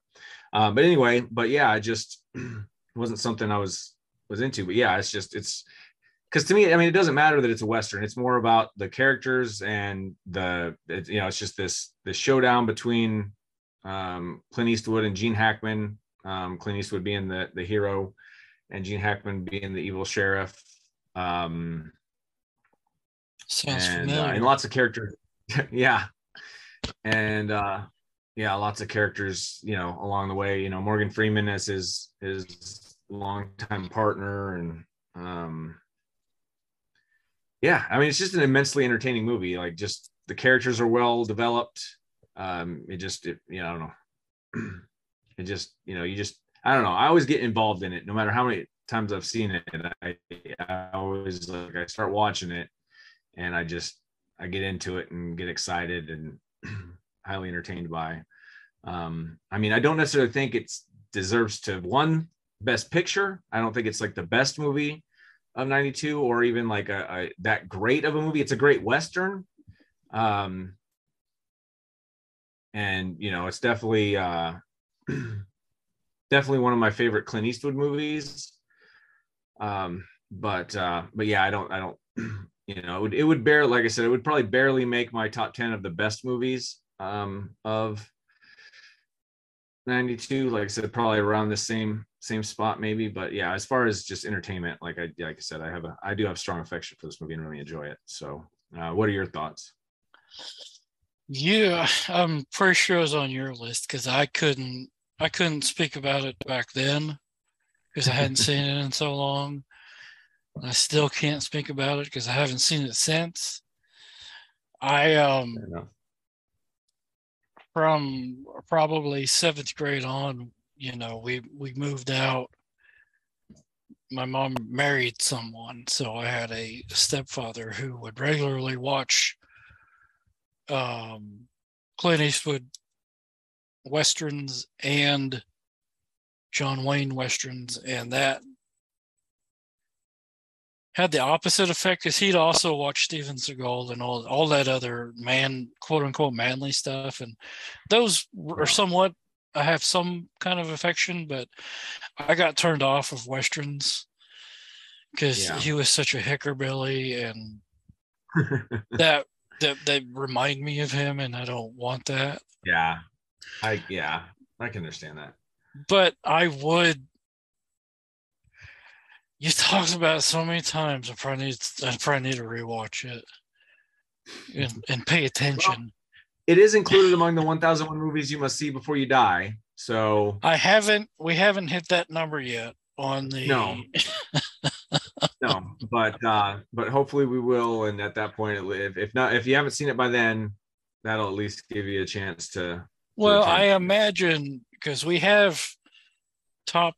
uh, but anyway, but yeah, I just wasn't something I was was into. But yeah, it's just it's because to me, I mean, it doesn't matter that it's a western. It's more about the characters and the it, you know, it's just this this showdown between um, Clint Eastwood and Gene Hackman Um, Clint Eastwood being the the hero, and Gene Hackman being the evil sheriff. Um, Sounds and, uh, familiar. and lots of characters. yeah, and uh, yeah, lots of characters. You know, along the way. You know, Morgan Freeman as his his longtime partner, and um, yeah, I mean, it's just an immensely entertaining movie. Like, just the characters are well developed. Um, it just, it, you know, I don't know. it just, you know, you just, I don't know. I always get involved in it, no matter how many times I've seen it. I, I always like, I start watching it, and I just, I get into it and get excited and highly entertained by. Um, I mean, I don't necessarily think it deserves to one best picture. I don't think it's like the best movie of 92 or even like a, a that great of a movie. It's a great Western. Um, and you know, it's definitely, uh, definitely one of my favorite Clint Eastwood movies. Um, but, uh, but yeah, I don't, I don't, you know, it would, it would bear, like I said, it would probably barely make my top 10 of the best movies, um, of 92 like i said probably around the same same spot maybe but yeah as far as just entertainment like i like i said i have a i do have strong affection for this movie and really enjoy it so uh, what are your thoughts Yeah, I'm pretty sure it was on your list because I couldn't I couldn't speak about it back then because I hadn't seen it in so long. I still can't speak about it because I haven't seen it since. I um from probably seventh grade on, you know, we we moved out. My mom married someone, so I had a stepfather who would regularly watch um, Clint Eastwood westerns and John Wayne westerns, and that had the opposite effect because he'd also watch Steven Seagal and all all that other man quote unquote manly stuff, and those are somewhat. I have some kind of affection, but I got turned off of westerns because Yeah. he was such a hickerbilly, and that that that remind me of him, and I don't want that. yeah i yeah i can understand that but I would. You talked about it so many times. I probably need. I probably need to rewatch it and, and pay attention. It is included among the 1001 movies you must see before you die so I haven't. We haven't hit that number yet on the. No. no but uh but hopefully we will and at that point if, if not if you haven't seen it by then that'll at least give you a chance to Well, attention. I imagine because we have top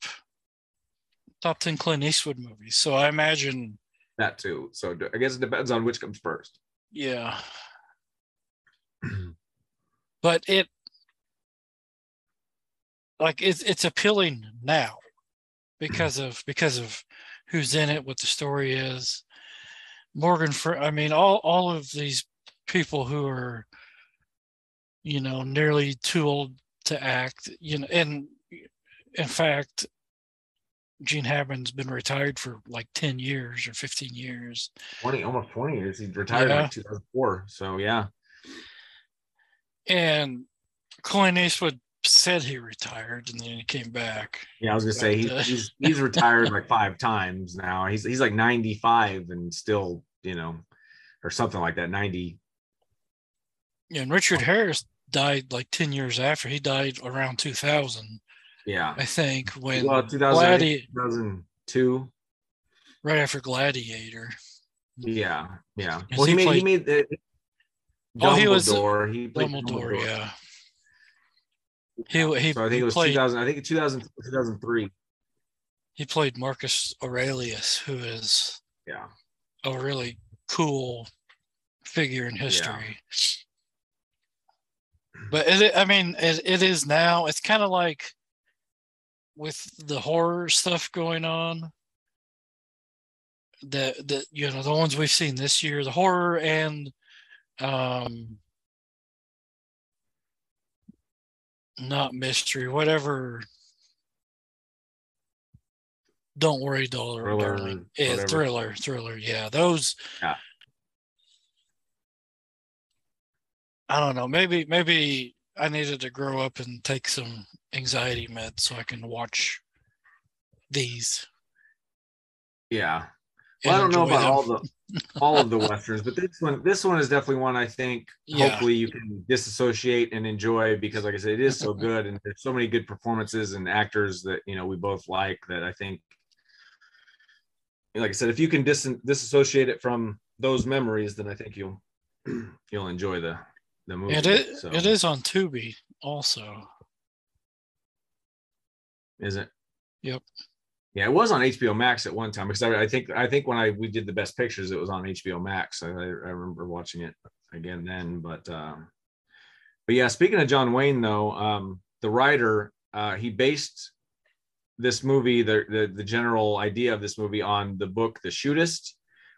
top ten Clint Eastwood movies, so I imagine. that too so i guess it depends on which comes first Yeah. But it like it's it's appealing now because of because of who's in it, what the story is. Morgan Fre I mean all all of these people who are you know nearly too old to act, you know, and in fact Gene Hackman's been retired for like 10 years or 15 years. 20 almost 20 years he retired in Yeah. like 2004 so yeah And Clint Eastwood said he retired and then he came back. yeah i was gonna say he, uh, he's he's retired like five times now he's he's like 95 and still you know or something like that 90 Yeah, And Richard Harris died like 10 years after. He died around 2000, yeah I think, when well 2000 I think Gladi- 2002 right after Gladiator. Yeah, yeah. Well, he, he made he played- made the Oh, he was- Dumbledore. He played Dumbledore, yeah. He he, So I think he it was played 2000. I think 2000, 2003. he played Marcus Aurelius, who is Yeah, a really cool figure in history. But it, I mean, it, it is now. It's kind of like with the horror stuff going on. The the you know the ones we've seen this year, the horror and um, not mystery, whatever. Don't worry, dollar, Thriller, darling. Yeah, whatever. thriller, thriller. Yeah, those. Yeah. I don't know. Maybe maybe I needed to grow up and take some anxiety meds so I can watch these. Yeah. Well, I don't know about them. all the all of the westerns, but this one this one is definitely one I think yeah. hopefully you can disassociate and enjoy because like I said, it is so good and there's so many good performances and actors that you know we both like that I think like I said, if you can dis- disassociate it from those memories, then I think you'll you'll enjoy the the movie. It is, so. it is on Tubi also. Is it? Yep. Yeah, it was on HBO Max at one time because I, I, think I think when I we did the best pictures, it was on HBO Max. I, I remember watching it again then. But um, but yeah, speaking of John Wayne though, um, the writer uh, he based this movie, the, the the general idea of this movie on the book The Shootist,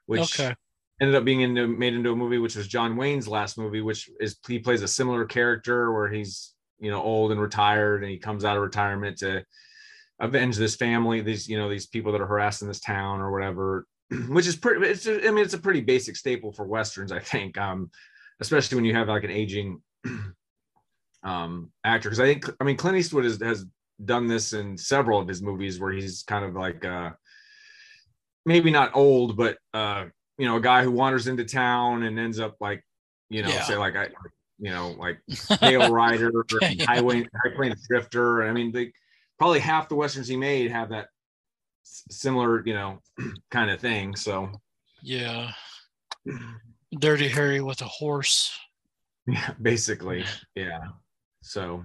which okay. ended up being into, made into a movie, which was John Wayne's last movie, which is he plays a similar character where he's you know old and retired, and he comes out of retirement to avenge this family, these you know these people that are harassing this town or whatever, which is pretty. It's I mean it's a pretty basic staple for westerns, I think, um, especially when you have like an aging um actor because I think I mean Clint Eastwood has, has done this in several of his movies where he's kind of like uh maybe not old but uh you know a guy who wanders into town and ends up like you know yeah. say like I you know like Pale Rider or yeah. Highway High Plains Drifter I mean they probably half the westerns he made have that similar you know kind of thing so. Yeah. Dirty Harry with a horse. Yeah basically yeah so.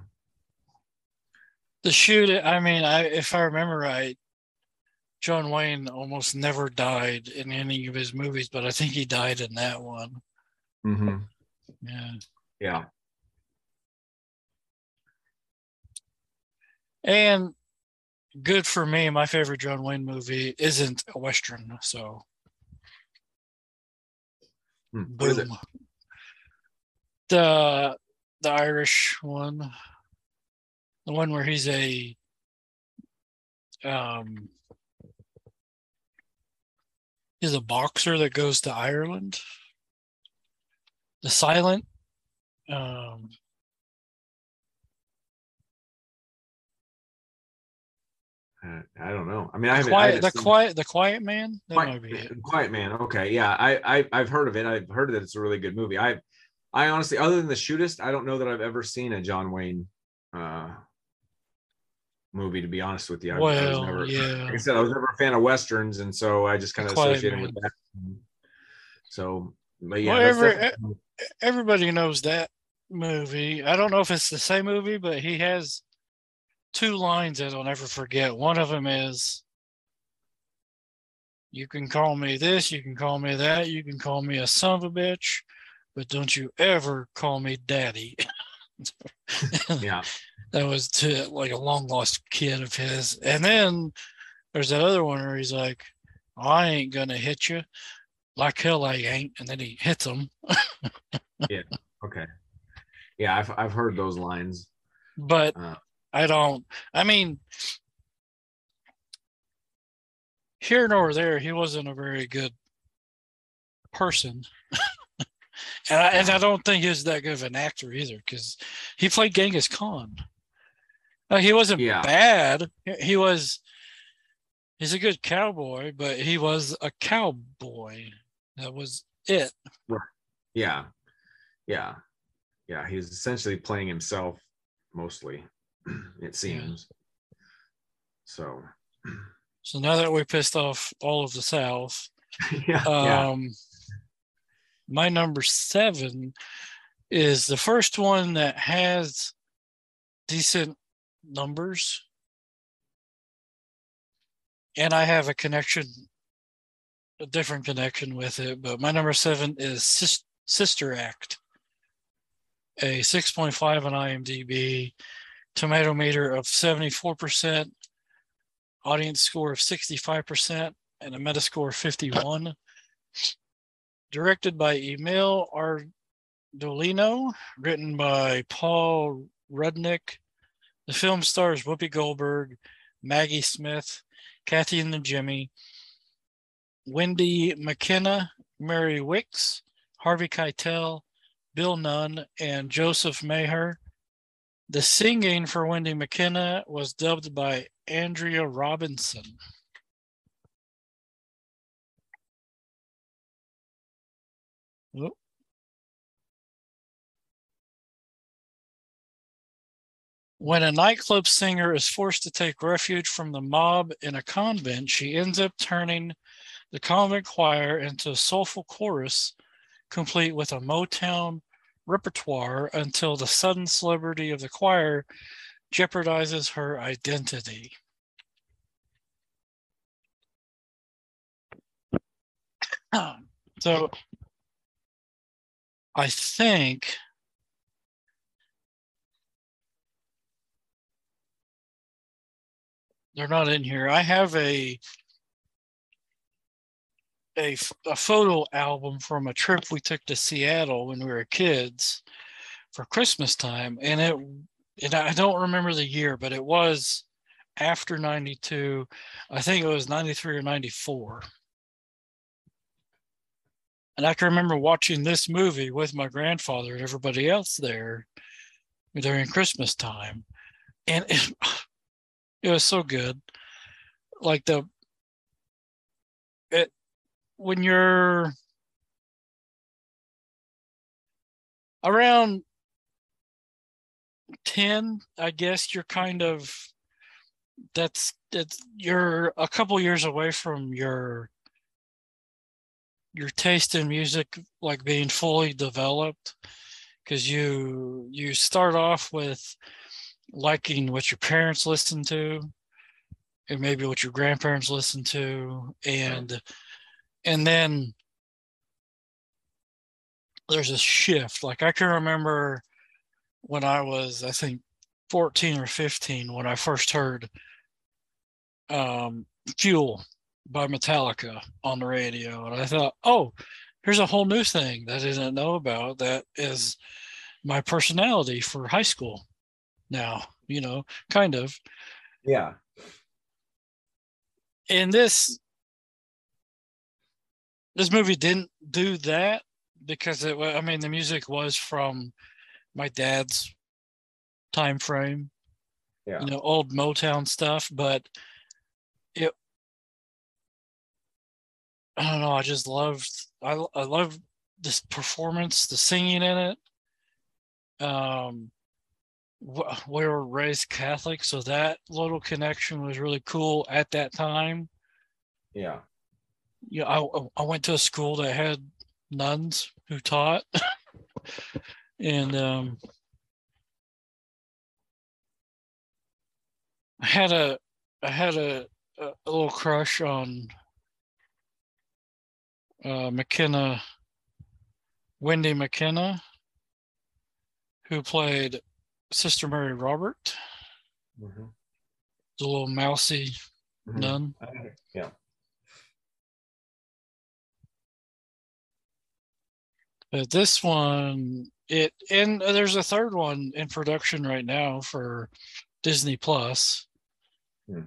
The shoot i mean i if i remember right john wayne almost never died in any of his movies but i think he died in that one. Mm-hmm. yeah. Yeah and good for me my favorite john wayne movie isn't a western so hmm. boom the the irish one the one where he's a um he's a boxer that goes to Ireland. The silent um I don't know. I mean, I haven't. Quiet, the quiet, the quiet man. That quiet, quiet man. Okay, yeah, I, I, I've heard of it. I've heard that it's a really good movie. I, I honestly, other than the shootist, I don't know that I've ever seen a John Wayne uh, movie to be honest with you. I, well, I was never, yeah. like I said, I was never a fan of westerns, and so I just kind of associated with that. So, but yeah, well, every, everybody knows that movie. I don't know if it's the same movie, but he has two lines that I'll never forget. One of them is, "You can call me this, you can call me that, you can call me a son of a bitch, but don't you ever call me daddy." yeah that was to like a long lost kid of his. And then there's that other one where he's like, I ain't gonna hit you. Like hell I ain't. And then he hits him. yeah. Okay. Yeah, I've I've heard those lines. But uh, I don't I mean here nor there, he wasn't a very good person. and, I, and I don't think he's that good of an actor either because he played Genghis Khan. Uh, he wasn't yeah. bad. He was. He's a good cowboy, but he was a cowboy. That was it. Yeah. Yeah. Yeah. He's essentially playing himself mostly, it seems. So. So now that we pissed off all of the South, yeah, um, yeah. my number seven is the first one that has decent numbers. And I have a connection, a different connection with it, but my number seven is Sis- Sister Act, a 6.5 on IMDb, tomato meter of 74%, audience score of 65%, and a metascore of 51. Directed by Emil Ardolino, written by Paul Rudnick, the film stars Whoopi Goldberg, Maggie Smith, Kathy Najimy, Wendy Makkena, Mary Wickes, Harvey Keitel, Bill Nunn, and Joseph Maher. The singing for Wendy Makkena was dubbed by Andrea Robinson. Oh. When a nightclub singer is forced to take refuge from the mob in a convent, she ends up turning the convent choir into a soulful chorus, complete with a Motown repertoire until the sudden celebrity of the choir jeopardizes her identity. Um, so I think they're not in here. I have a a, a photo album from a trip we took to Seattle when we were kids for Christmas time, and it and I don't remember the year, but it was after 92. I think it was 93 or 94. And I can remember watching this movie with my grandfather and everybody else there during Christmas time. And it, it was so good. Like the when you're around 10, I guess you're kind of that's that's you're a couple years away from your your taste in music like being fully developed because you you start off with liking what your parents listen to and maybe what your grandparents listen to and and then there's a shift like i can remember when i was i think 14 or 15 when i first heard um fuel by Metallica on the radio. And I thought, oh, here's a whole new thing that I didn't know about that is my personality for high school now, you know, kind of. Yeah. And this this movie didn't do that because it I mean the music was from my dad's time frame. Yeah. You know, old Motown stuff, but it I don't know. I just loved. I I love this performance, the singing in it. Um, we were raised Catholic, so that little connection was really cool at that time. Yeah. Yeah, I I went to a school that had nuns who taught, and um, I had a I had a, a little crush on uh, Makkena, Wendy Makkena, who played Sister Mary Robert, mm-hmm. the little mousy mm-hmm. nun. Yeah. But this one, it and there's a third one in production right now for Disney Plus. Hmm.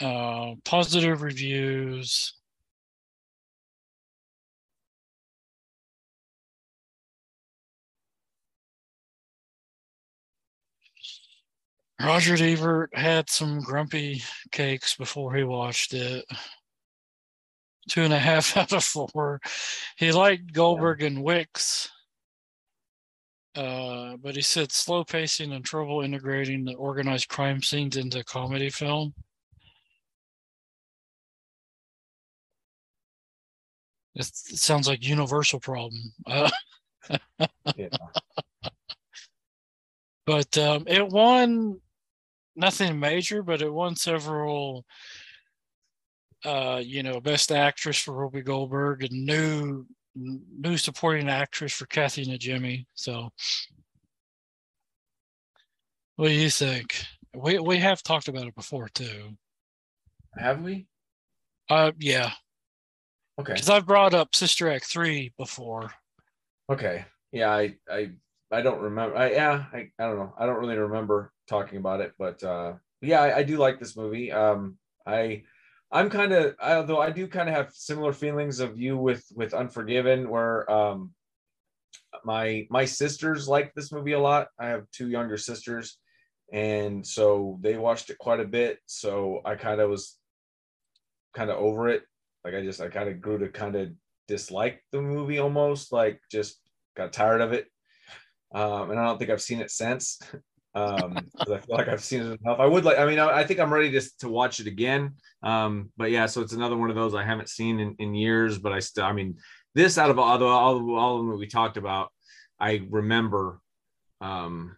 Uh, positive reviews. Roger Ebert had some grumpy cakes before he watched it. Two and a half out of four. He liked Goldberg and Wickes, uh, but he said slow pacing and trouble integrating the organized crime scenes into comedy film. It sounds like universal problem. Uh, yeah. But um, it won nothing major, but it won several, uh, you know, best actress for Whoopi Goldberg and new new supporting actress for Kathy Najimy. So, what do you think? We we have talked about it before too. Have we? Uh, yeah. Okay. Because I've brought up Sister Act three before. Okay. Yeah, I I I don't remember. I yeah, I, I don't know. I don't really remember talking about it, but uh, yeah, I, I do like this movie. Um, I I'm kind of although I do kind of have similar feelings of you with with Unforgiven, where um, my my sisters like this movie a lot. I have two younger sisters, and so they watched it quite a bit. So I kind of was kind of over it. Like I just I kind of grew to kind of dislike the movie almost, like just got tired of it. Um, and I don't think I've seen it since. um I feel like I've seen it enough. I would like I mean I, I think I'm ready to to watch it again. Um but yeah, so it's another one of those I haven't seen in, in years, but I still I mean this out of all the all, all of them that we talked about, I remember um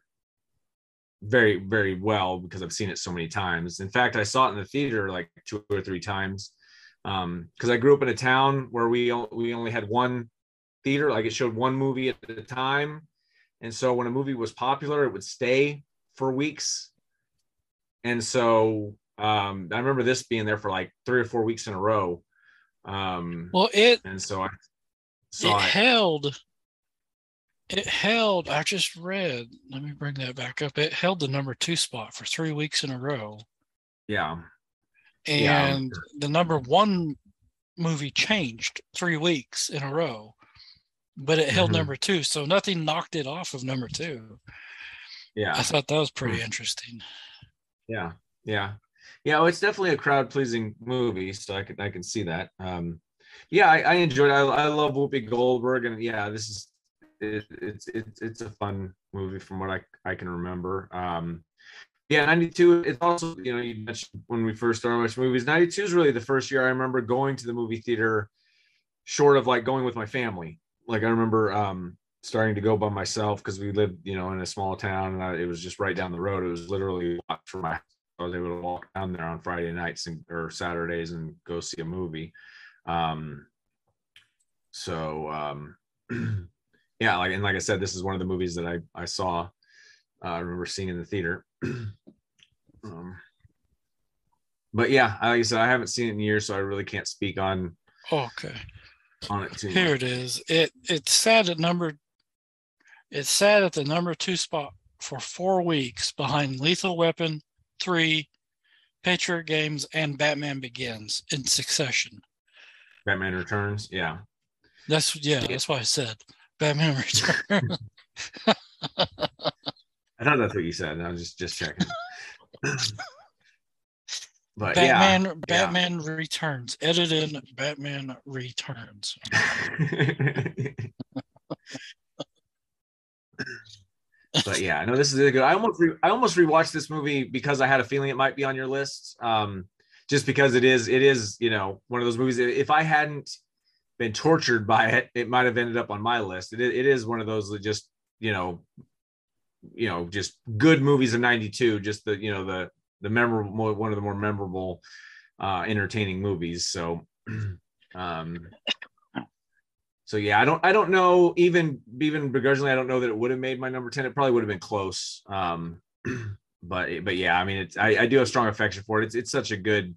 very very well because I've seen it so many times. In fact, I saw it in the theater like two or three times um because I grew up in a town where we we only had one theater like it showed one movie at a time and so when a movie was popular it would stay for weeks and so um I remember this being there for like three or four weeks in a row um well it and so I saw it, it held it held, I just read, let me bring that back up. It held the number two spot for three weeks in a row. Yeah. And yeah. the number one movie changed three weeks in a row, but it held mm-hmm. number two. So nothing knocked it off of number two. Yeah. I thought that was pretty mm-hmm. interesting. Yeah. Yeah. Yeah. Well, it's definitely a crowd pleasing movie. So I can, I can see that. Um, yeah, I, I enjoyed it. I, I love Whoopi Goldberg. And yeah, this is it, it's it's it's a fun movie from what I I can remember. Um, yeah, 92. It's also, you know, you mentioned when we first started watching movies. 92 is really the first year I remember going to the movie theater, short of like going with my family. Like I remember um, starting to go by myself because we lived, you know, in a small town and I, it was just right down the road. It was literally from my I was able to walk down there on Friday nights and, or Saturdays and go see a movie. Um, so um, yeah, like and like I said, this is one of the movies that I I saw. Uh, I remember seeing in the theater. um, but yeah, like I said, I haven't seen it in years, so I really can't speak on. Okay. On it too. Here it is. It it's sad at number. It's sad at the number two spot for four weeks behind Lethal Weapon three, Patriot Games, and Batman Begins in succession. Batman Returns, yeah. That's yeah. That's why I said. Batman Returns. I thought that's what you said. I was just just checking. but Batman, yeah, Batman yeah. Returns. Edited Batman Returns. but yeah, no, this is really good. I almost re- I almost rewatched this movie because I had a feeling it might be on your list. Um, just because it is it is you know one of those movies. If I hadn't been tortured by it, it might have ended up on my list. It, it is one of those that just, you know, you know, just good movies of 92, just the, you know, the, the memorable, one of the more memorable, uh, entertaining movies. So, um, so yeah, I don't, I don't know, even, even begrudgingly, I don't know that it would have made my number 10. It probably would have been close. Um, but, but yeah, I mean, it's, I, I do have strong affection for it. It's, it's such a good,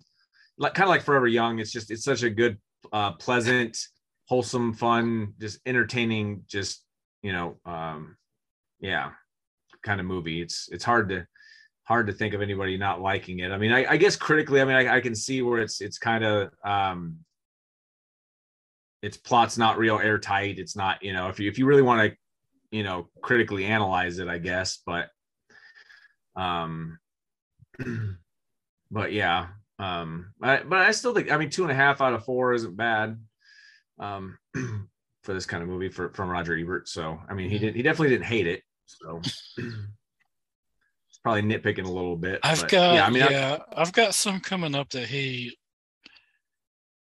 like, kind of like Forever Young. It's just, it's such a good, uh, pleasant, wholesome, fun, just entertaining, just you know, um, yeah, kind of movie. It's it's hard to hard to think of anybody not liking it. I mean, I, I guess critically, I mean, I, I, can see where it's it's kind of um, its plot's not real airtight. It's not, you know, if you if you really want to, you know, critically analyze it, I guess, but um, but yeah, um, I, but I still think, I mean, two and a half out of four isn't bad um, for this kind of movie for from Roger Ebert. So I mean, he did he definitely didn't hate it. So probably nitpicking a little bit. I've but, got yeah, I mean, yeah, I've, I've got some coming up that he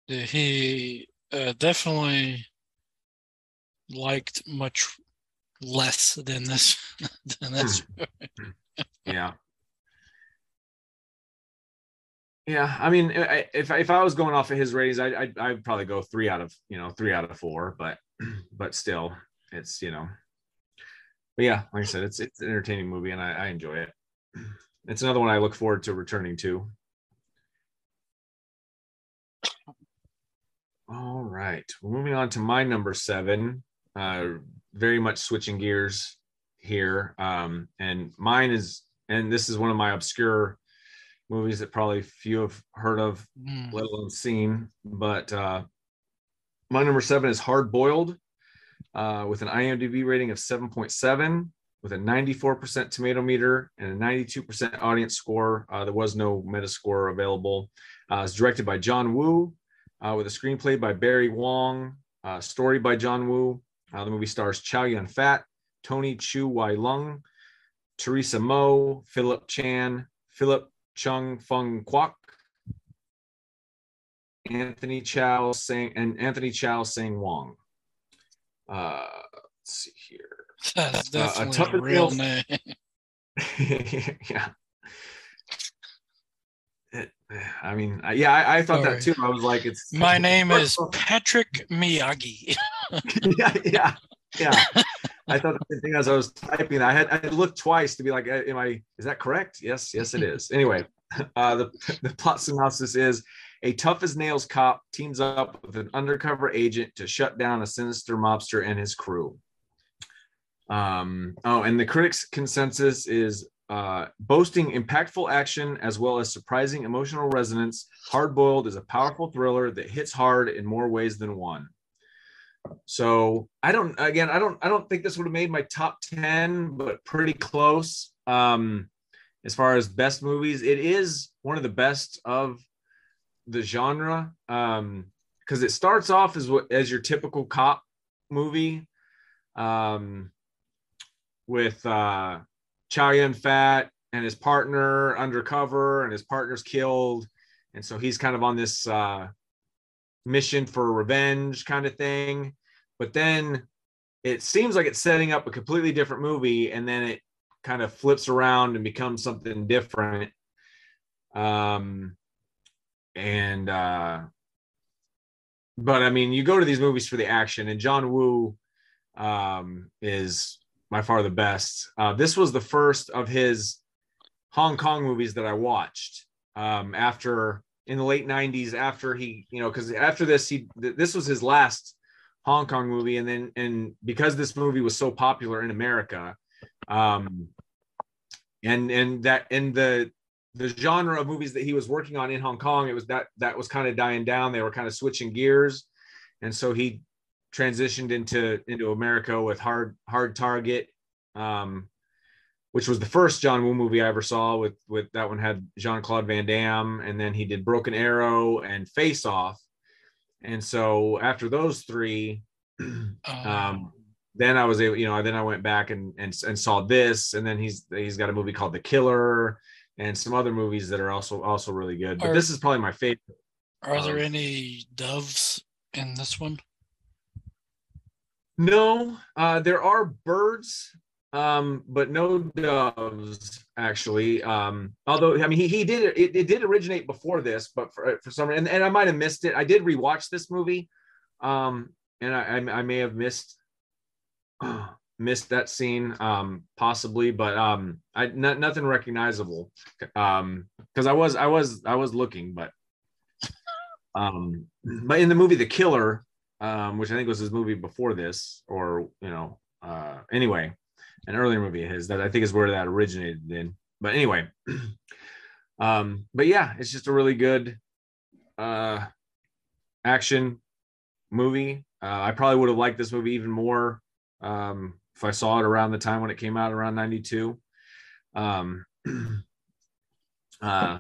that he uh, definitely liked much less than this than this. Hmm. yeah. Yeah, I mean, if if I was going off of his ratings, I I'd, I'd probably go three out of you know three out of four, but but still, it's you know, but yeah, like I said, it's it's an entertaining movie and I, I enjoy it. It's another one I look forward to returning to. All right, moving on to my number seven. Uh, very much switching gears here, um, and mine is, and this is one of my obscure movies that probably few have heard of, mm. let alone seen. But uh, my number seven is Hard Boiled, uh, with an IMDb rating of 7.7, with a 94% tomato meter and a 92% audience score. Uh, there was no Metascore available. Uh, it's directed by John Woo, uh, with a screenplay by Barry Wong, uh, story by John Woo. Uh, the movie stars Chow Yun Fat, Tony Chu Wai Lung, Teresa Mo, Philip Chan, Philip Chung Fung Kwok, Anthony Chow Sang and Anthony Chow Sang Wong. Uh, let's see here. That's Uh, a definitely tough a real name. yeah. It- I mean, yeah, I, I thought that too. I was like, it's My name is Patrick Miyagi. yeah, yeah, yeah. I thought the same thing as I was typing. I had I looked twice to be like, am I? Is that correct? Yes, yes, it is. Anyway, uh, the the plot synopsis is: a tough as nails cop teams up with an undercover agent to shut down a sinister mobster and his crew. Um, oh, and the critics' consensus is uh, boasting impactful action as well as surprising emotional resonance. Hard Boiled is a powerful thriller that hits hard in more ways than one. So I don't again I don't I don't think this would have made my top 10 but pretty close um as far as best movies it is one of the best of the genre um cuz it starts off as what as your typical cop movie um with uh Chow Yun Fat and his partner undercover and his partner's killed and so he's kind of on this uh mission for revenge kind of thing. But then it seems like it's setting up a completely different movie and then it kind of flips around and becomes something different. Um and uh but I mean you go to these movies for the action and John Woo um is by far the best. Uh this was the first of his Hong Kong movies that I watched um after in the late 90s after he you know because after this he th- this was his last hong kong movie. And then and because this movie was so popular in america um and and that and the the genre of movies that he was working on in hong kong it was that that was kind of dying down. They were kind of switching gears. And so he transitioned into into america with hard hard target um which was the first John Woo movie I ever saw. With with that one had Jean Claude Van Damme, and then he did Broken Arrow and Face Off. And so after those three, um, then I was able, you know, then I went back and and and saw this, and then he's he's got a movie called The Killer, and some other movies that are also also really good. But Are- this is probably my favorite. Are there um, any doves in this one? No, uh, there are birds, um, but no doves actually. Um, although I mean, he, he did it, it did originate before this, but for for some and, and I might have missed it. I did rewatch this movie, um, and I I, I may have missed missed that scene, um, possibly, but um, I not, nothing recognizable, um, because I was I was I was looking, but um, but in the movie The Killer, um, which I think was his movie before this, or you know, uh, anyway, an earlier movie of his that I think is where that originated in. But anyway, um, but yeah, it's just a really good uh, action movie. Uh, I probably would have liked this movie even more um, if I saw it around the time when it came out around '92. Um, uh,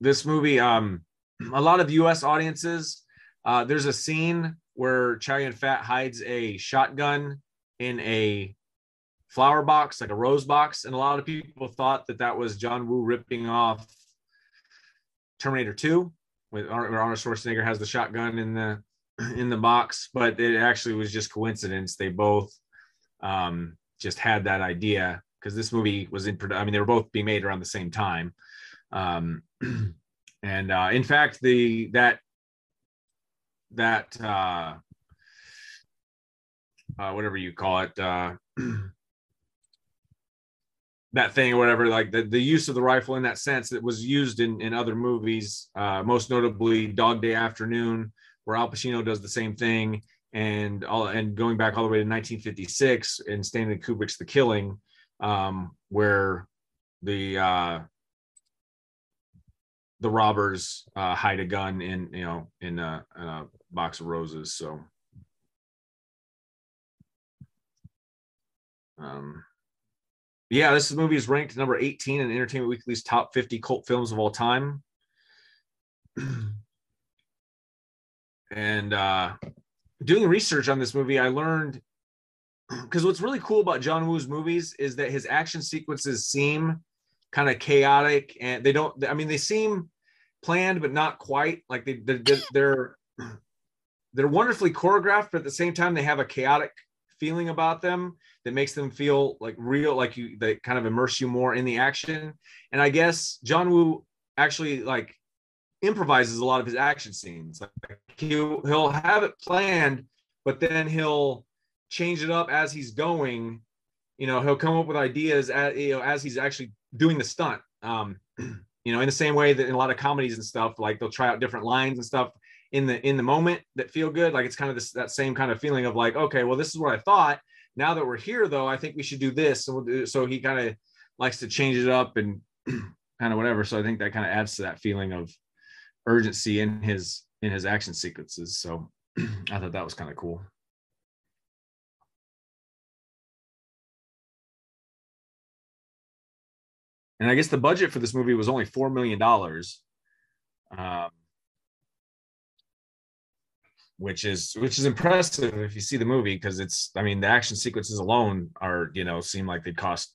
this movie, um, a lot of U.S. audiences uh, there's a scene where Chow Yun Fat hides a shotgun in a flower box, like a rose box, and a lot of people thought that that was John Woo ripping off Terminator 2, with Ar- Arnold Schwarzenegger has the shotgun in the in the box, but it actually was just coincidence. They both um, just had that idea because this movie was in. I mean, they were both being made around the same time, um, and uh, in fact, the that that uh, uh, whatever you call it, uh, that thing or whatever, like the, the use of the rifle in that sense that was used in, in other movies, uh, most notably Dog Day Afternoon, where Al Pacino does the same thing. And all and going back all the way to 1956 in Stanley Kubrick's The Killing, um, where the uh, the robbers uh, hide a gun in you know in a, in a box of roses. So Um, yeah, this movie is ranked number 18 in Entertainment Weekly's top 50 cult films of all time. and uh, doing research on this movie, I learned because what's really cool about John Woo's movies is that his action sequences seem kind of chaotic and they don't, I mean, they seem planned, but not quite like they, they're, they're, they're wonderfully choreographed, but at the same time, they have a chaotic feeling about them that makes them feel like real, like you, they kind of immerse you more in the action. And I guess John Woo actually like improvises a lot of his action scenes. Like he'll he'll have it planned, but then he'll change it up as he's going. You know, he'll come up with ideas as you know as he's actually doing the stunt. Um, you know, in the same way that in a lot of comedies and stuff, like they'll try out different lines and stuff in the in the moment that feel good. Like it's kind of this that same kind of feeling of like, okay, well, this is what I thought. Now that we're here, though, I think we should do this. And we'll do, so he kind of likes to change it up and kind of whatever. So I think that kind of adds to that feeling of urgency in his in his action sequences. So I thought that was kind of cool. And I guess the budget for this movie was only four million dollars. Um, which is which is impressive if you see the movie because it's I mean the action sequences alone are you know seem like they cost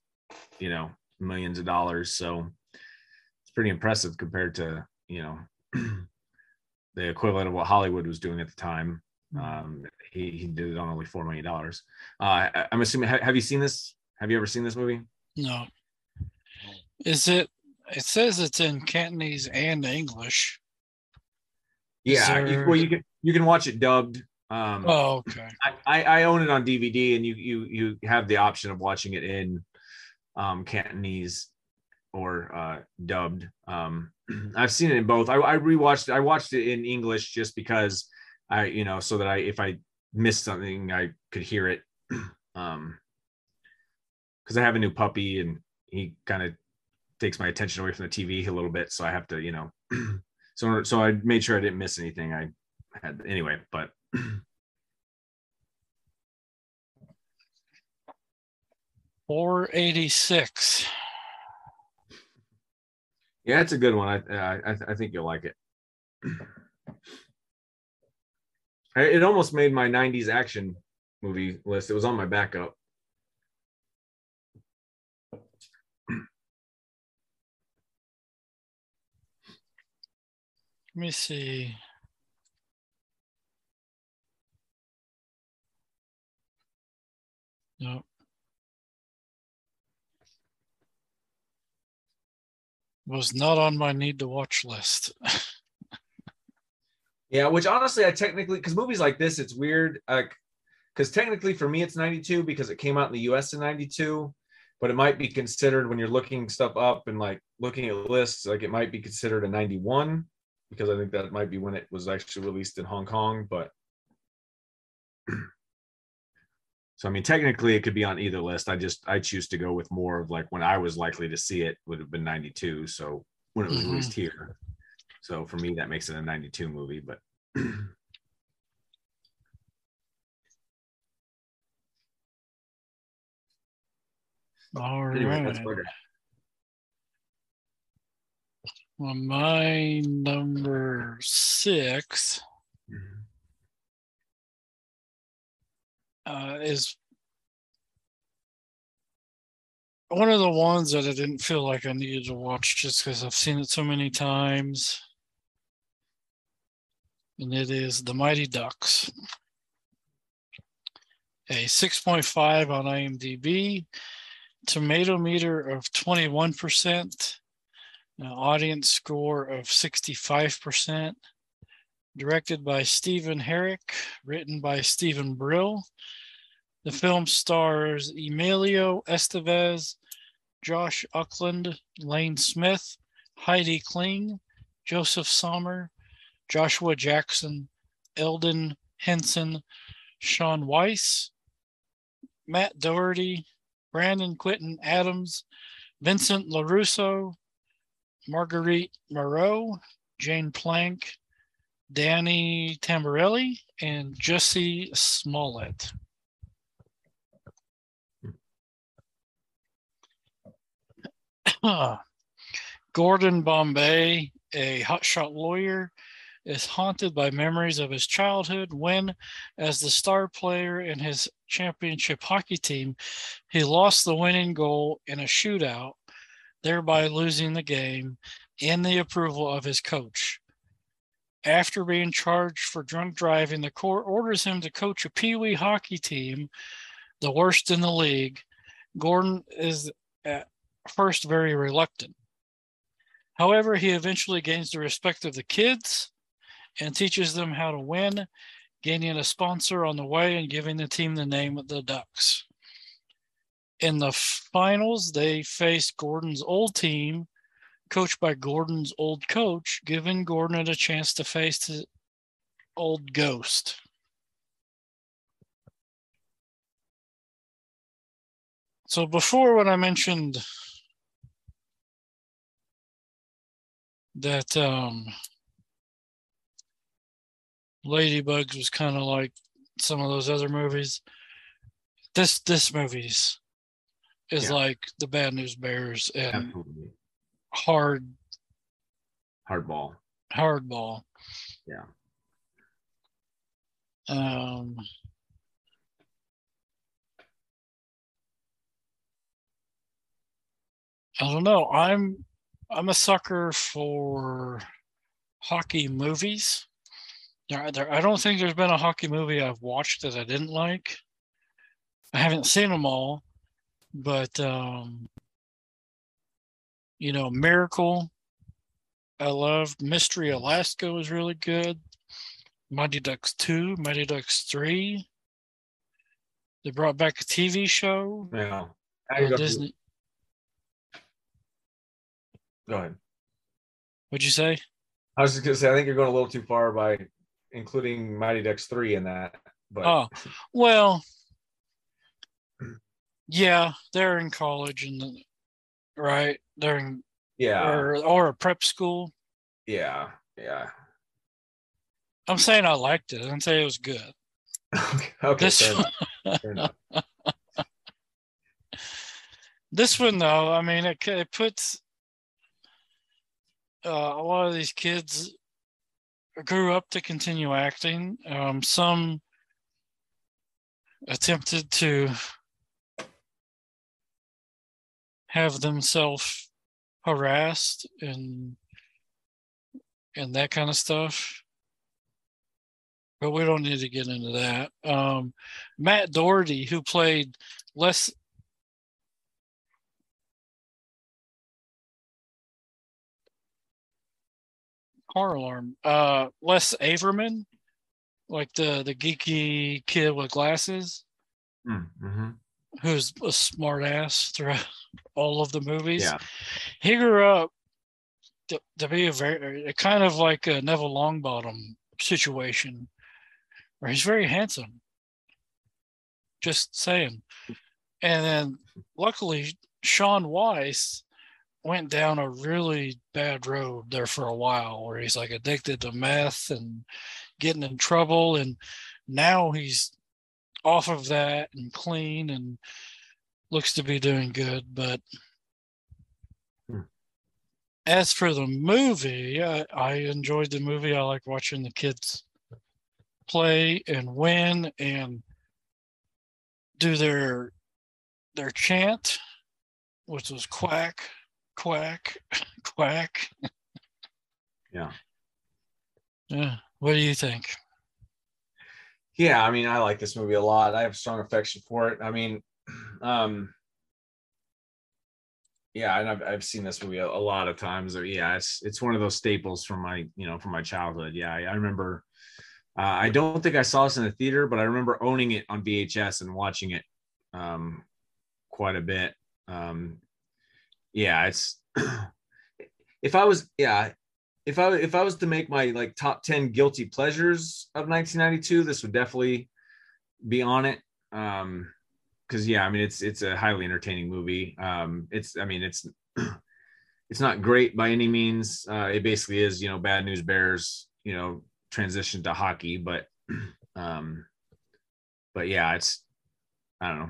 you know millions of dollars so it's pretty impressive compared to you know the equivalent of what Hollywood was doing at the time. Hmm. Um, he he did it on only four million dollars. Uh, I, am assuming. Have you seen this? Have you ever seen this movie? No. Is it? It says it's in Cantonese and English. Yeah, there... well, you can you can watch it dubbed. Um, oh, okay. I, I own it on DVD, and you you you have the option of watching it in um, Cantonese or uh, dubbed. Um, I've seen it in both. I, I rewatched. I watched it in English just because I, you know, so that I, if I missed something, I could hear it. Um, because I have a new puppy, and he kind of takes my attention away from the TV a little bit, so I have to, you know. so so I made sure I didn't miss anything. I had anyway, but. Four eighty six. Yeah, it's a good one. I uh, I, I think you'll like it. It almost made my '90s action movie list. It was on my backup. Let me see. No. was not on my need to watch list. yeah, which honestly, I technically because movies like this, it's weird. Like, because technically for me, it's 92 because it came out in the US in 92, but it might be considered when you're looking stuff up and like looking at lists, like it might be considered a 91 because I think that might be when it was actually released in Hong Kong. But So I mean, technically, it could be on either list. I just I choose to go with more of like when I was likely to see it would have been '92. So when it was mm-hmm. released here. So for me, that makes it a '92 movie. But All anyway, right. Well, my number 6 mm-hmm uh, is one of the ones that I didn't feel like I needed to watch just because I've seen it so many times. And it is The Mighty Ducks. A 6.5 on IMDb, tomato meter of 21%, an audience score of 65%, directed by Stephen Herek, written by Steven Brill, the film stars Emilio Estevez, Joss Ackland, Lane Smith, Heidi Kling, Joseph Sommer, Joshua Jackson, Elden Henson, Shaun Weiss, Matt Doherty, Brandon Quintin Adams, Vincent LaRusso, Marguerite Moreau, Jane Plank, Danny Tamborelli, and Jussie Smollett. Gordon Bombay, a hotshot lawyer, is haunted by memories of his childhood when, as the star player in his championship hockey team, he lost the winning goal in a shootout, thereby losing the game in the approval of his coach. After being charged for drunk driving, the court orders him to coach a Pee Wee hockey team, the worst in the league. Gordon is at first very reluctant. However, he eventually gains the respect of the kids and teaches them how to win, gaining a sponsor on the way and giving the team the name of the Ducks. In the finals, they face Gordon's old team, coached by Gordon's old coach, giving Gordon a chance to face his old ghost. So before when I mentioned that um, Ladybugs was kind of like some of those other movies. This this movies is Yeah. like the Bad News Bears and Absolutely. Hard Hardball. hardball. Yeah. Um, I don't know. I'm I'm a sucker for hockey movies. There, there, I don't think there's been a hockey movie I've watched that I didn't like. I haven't seen them all, but um, you know, Miracle. I loved Mystery Alaska was really good. Mighty Ducks 2, Mighty Ducks 3. They brought back a TV show. Yeah. on Disney. Go ahead. What'd you say? I was just gonna say I think you're going a little too far by including Mighty Ducks three in that. But Oh, well, yeah, they're in college and the- right, they're yeah, or or a prep school. yeah, yeah. I'm saying I liked it. I didn't say it was good. okay, This fair enough, fair enough. this one though, I mean, it, it puts uh, a lot of these kids grew up to continue acting. Um, some attempted to have themselves harassed and and that kind of stuff. But we don't need to get into that. Um, Matt Doherty, who played Les car alarm. Uh, Les Averman, like the the geeky kid with glasses, Mm-hmm. Who's a smart ass throughout all of the movies. Yeah, He grew up to, to be a very kind of like a Neville Longbottom situation, where he's very handsome. Just saying. And then luckily Shaun Weiss went down a really bad road there for a while where he's like addicted to meth and getting in trouble and now he's off of that and clean and looks to be doing good but Hmm. as for the movie I, I enjoyed the movie. I like watching the kids play and win and do their their chant which was quack quack quack. Yeah, yeah. What do you think yeah. I mean, I like this movie a lot. I have strong affection for it. I mean, um, yeah, and I've I've seen this movie a, a lot of times. Yeah, it's it's one of those staples from my you know from my childhood. Yeah, I, I remember. Uh, I don't think I saw this in the theater, but I remember owning it on VHS and watching it um, quite a bit. Um, yeah, it's if I was yeah if I if I was to make my like top 10 guilty pleasures of 1992 this would definitely be on it um cuz yeah I mean it's it's a highly entertaining movie um it's I mean it's it's not great by any means uh it basically is you know bad news bears you know transition to hockey but um but yeah it's I don't know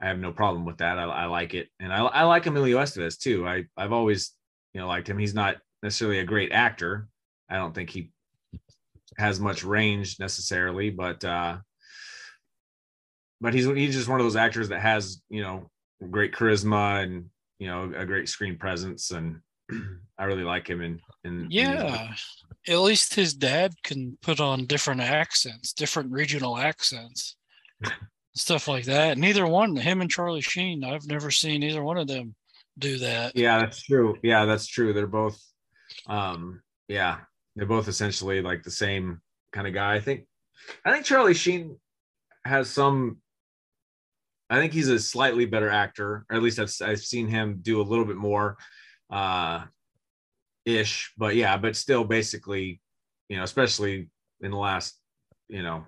I have no problem with that. I, I like it, and I, I like Emilio Estevez too. I I've always you know liked him. He's not necessarily a great actor. I don't think he has much range necessarily, but uh, but he's he's just one of those actors that has you know great charisma and you know a great screen presence, and I really like him. In in yeah, in at least his dad can put on different accents, different regional accents, stuff like that. Neither one, him and Charlie Sheen, I've never seen either one of them do that. Yeah, that's true. Yeah, that's true. They're both, um, yeah, they're both essentially like the same kind of guy. I think, I think Charlie Sheen has some. I think he's a slightly better actor, or at least I've, I've seen him do a little bit more, uh, ish. But yeah, but still, basically, you know, especially in the last, you know,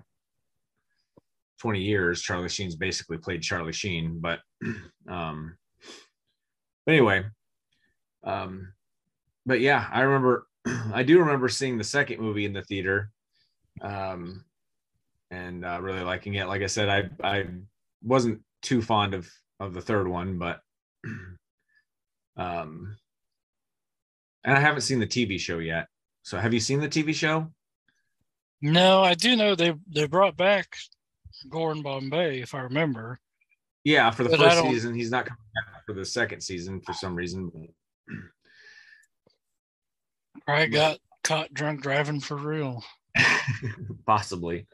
20 years, Charlie Sheen's basically played Charlie Sheen. But um, anyway, um, but yeah, I remember I do remember seeing the second movie in the theater, um, and uh, really liking it. Like I said, I I wasn't too fond of of the third one, but um, and I haven't seen the TV show yet. So, have you seen the TV show? No, I do know they they brought back Gordon Bombay, if I remember. Yeah, for the but first season, he's not coming back for the second season for some reason. Probably got caught drunk driving for real. Possibly.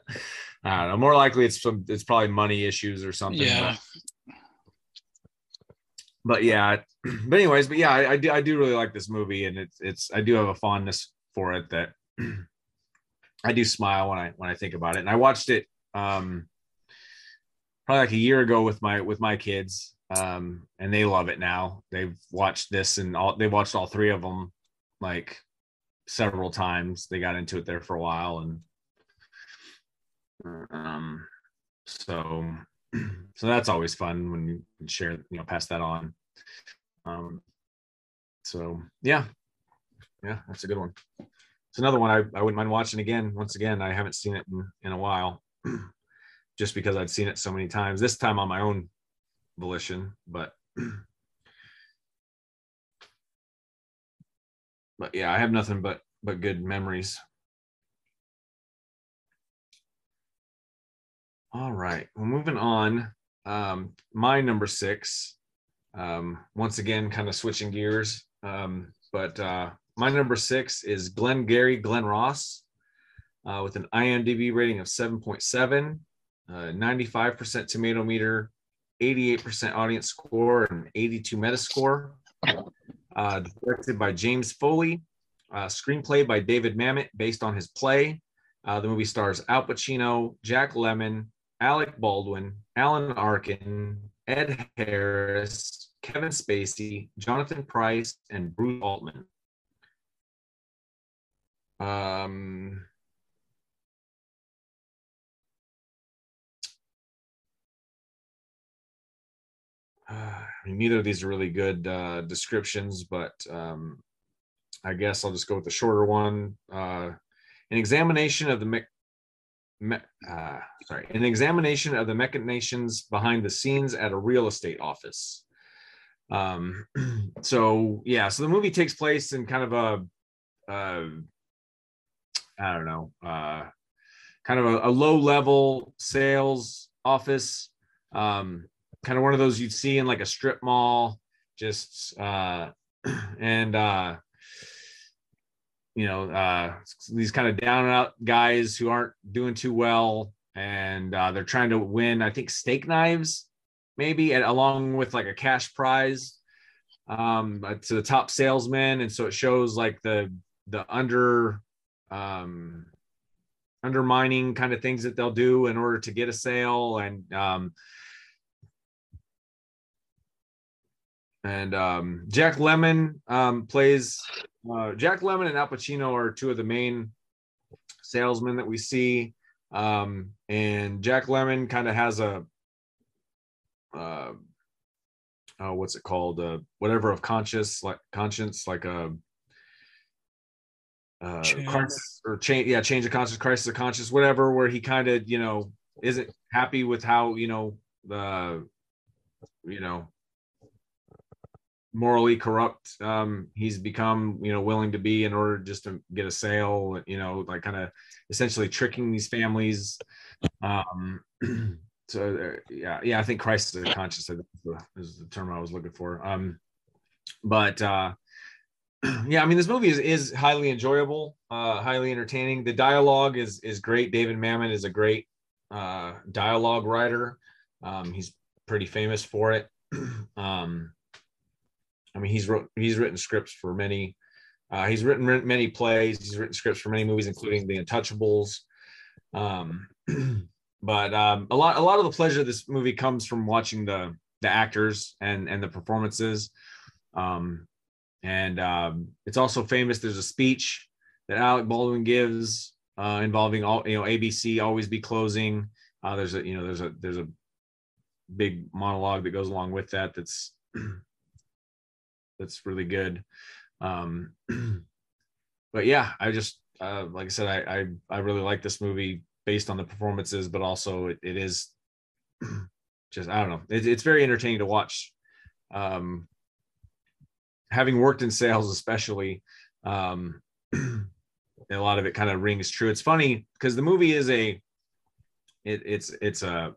I don't know. More likely, it's some. It's probably money issues or something. Yeah. But, but yeah. But anyways, but yeah, I, I do. I do really like this movie, and it's. It's. I do have a fondness for it that I do smile when I when I think about it. And I watched it um probably like a year ago with my with my kids um and they love it now they've watched this and all They've watched all three of them like several times. They got into it there for a while, and um, so so that's always fun when you share, you know, pass that on. Um, so yeah, yeah, that's a good one. It's another one I, I wouldn't mind watching again. Once again, I haven't seen it in, in a while, just because I'd seen it so many times. This time on my own volition, but but yeah, I have nothing but but good memories. All right, well, moving on. Um, my number six. Um, once again, kind of switching gears. Um, but uh, my number six is Glenn Glengarry Glen Ross uh, with an IMDb rating of 7.7, uh, 95% tomato meter, 88% audience score, and 82 Metascore uh, directed by James Foley, uh, screenplay by David Mamet based on his play. Uh, the movie stars Al Pacino, Jack Lemmon, Alec Baldwin, Alan Arkin, Ed Harris, Kevin Spacey, Jonathan Pryce, and Bruce Altman. Um, I mean, neither of these are really good uh, descriptions, but um, I guess I'll just go with the shorter one. Uh, an examination of the me- me- uh, sorry, an examination of the machinations behind the scenes at a real estate office. Um, so yeah, so the movie takes place in kind of a, uh, I don't know, uh, kind of a, a low level sales office. Um, kind of one of those you'd see in like a strip mall just uh and uh you know uh these kind of down and out guys who aren't doing too well and uh they're trying to win i think steak knives maybe and along with like a cash prize um to the top salesman. And so it shows like the the under um undermining kind of things that they'll do in order to get a sale. And um and um, Jack Lemmon um, plays. Uh, Jack Lemmon and Al Pacino are two of the main salesmen that we see, um, and Jack Lemmon kind of has a. Uh, uh, what's it called? Uh, whatever of conscious, like conscience, like a uh, crisis or change, yeah, change of conscious, crisis of conscious, whatever. Where he kind of, you know, isn't happy with how you know the you know morally corrupt um he's become you know willing to be in order just to get a sale you know like kind of essentially tricking these families. Um so uh, yeah yeah i think christ is conscious is the term i was looking for. Um but uh yeah i mean this movie is is highly enjoyable uh highly entertaining. The dialogue is is great. David mamet is a great uh dialogue writer. Um he's pretty famous for it. Um I mean, he's wrote he's written scripts for many. Uh, he's written many plays. He's written scripts for many movies, including The Untouchables. Um, but um, a lot a lot of the pleasure of this movie comes from watching the the actors and and the performances. Um, and um, it's also famous. There's a speech that Alec Baldwin gives uh, involving all you know ABC always be closing. Uh, there's a you know there's a there's a big monologue that goes along with that. That's that's really good. Um, but yeah, I just uh, like I said, I, I I really like this movie based on the performances, but also it, it is just I don't know, it, it's very entertaining to watch. Um, having worked in sales, especially, um, a lot of it kind of rings true. It's funny because the movie is a it, it's it's a,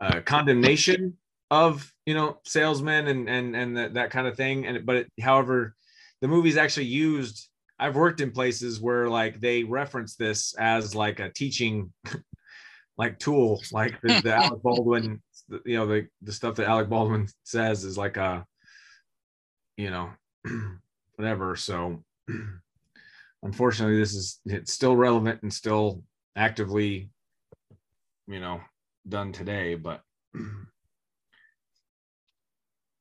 a condemnation of you know salesmen and and and that, that kind of thing. And but it, however the movie's actually used i've worked in places where like they reference this as like a teaching like tool. Like the, the alec baldwin you know the the stuff that alec baldwin says is like a you know whatever. So unfortunately this is it's still relevant and still actively you know done today but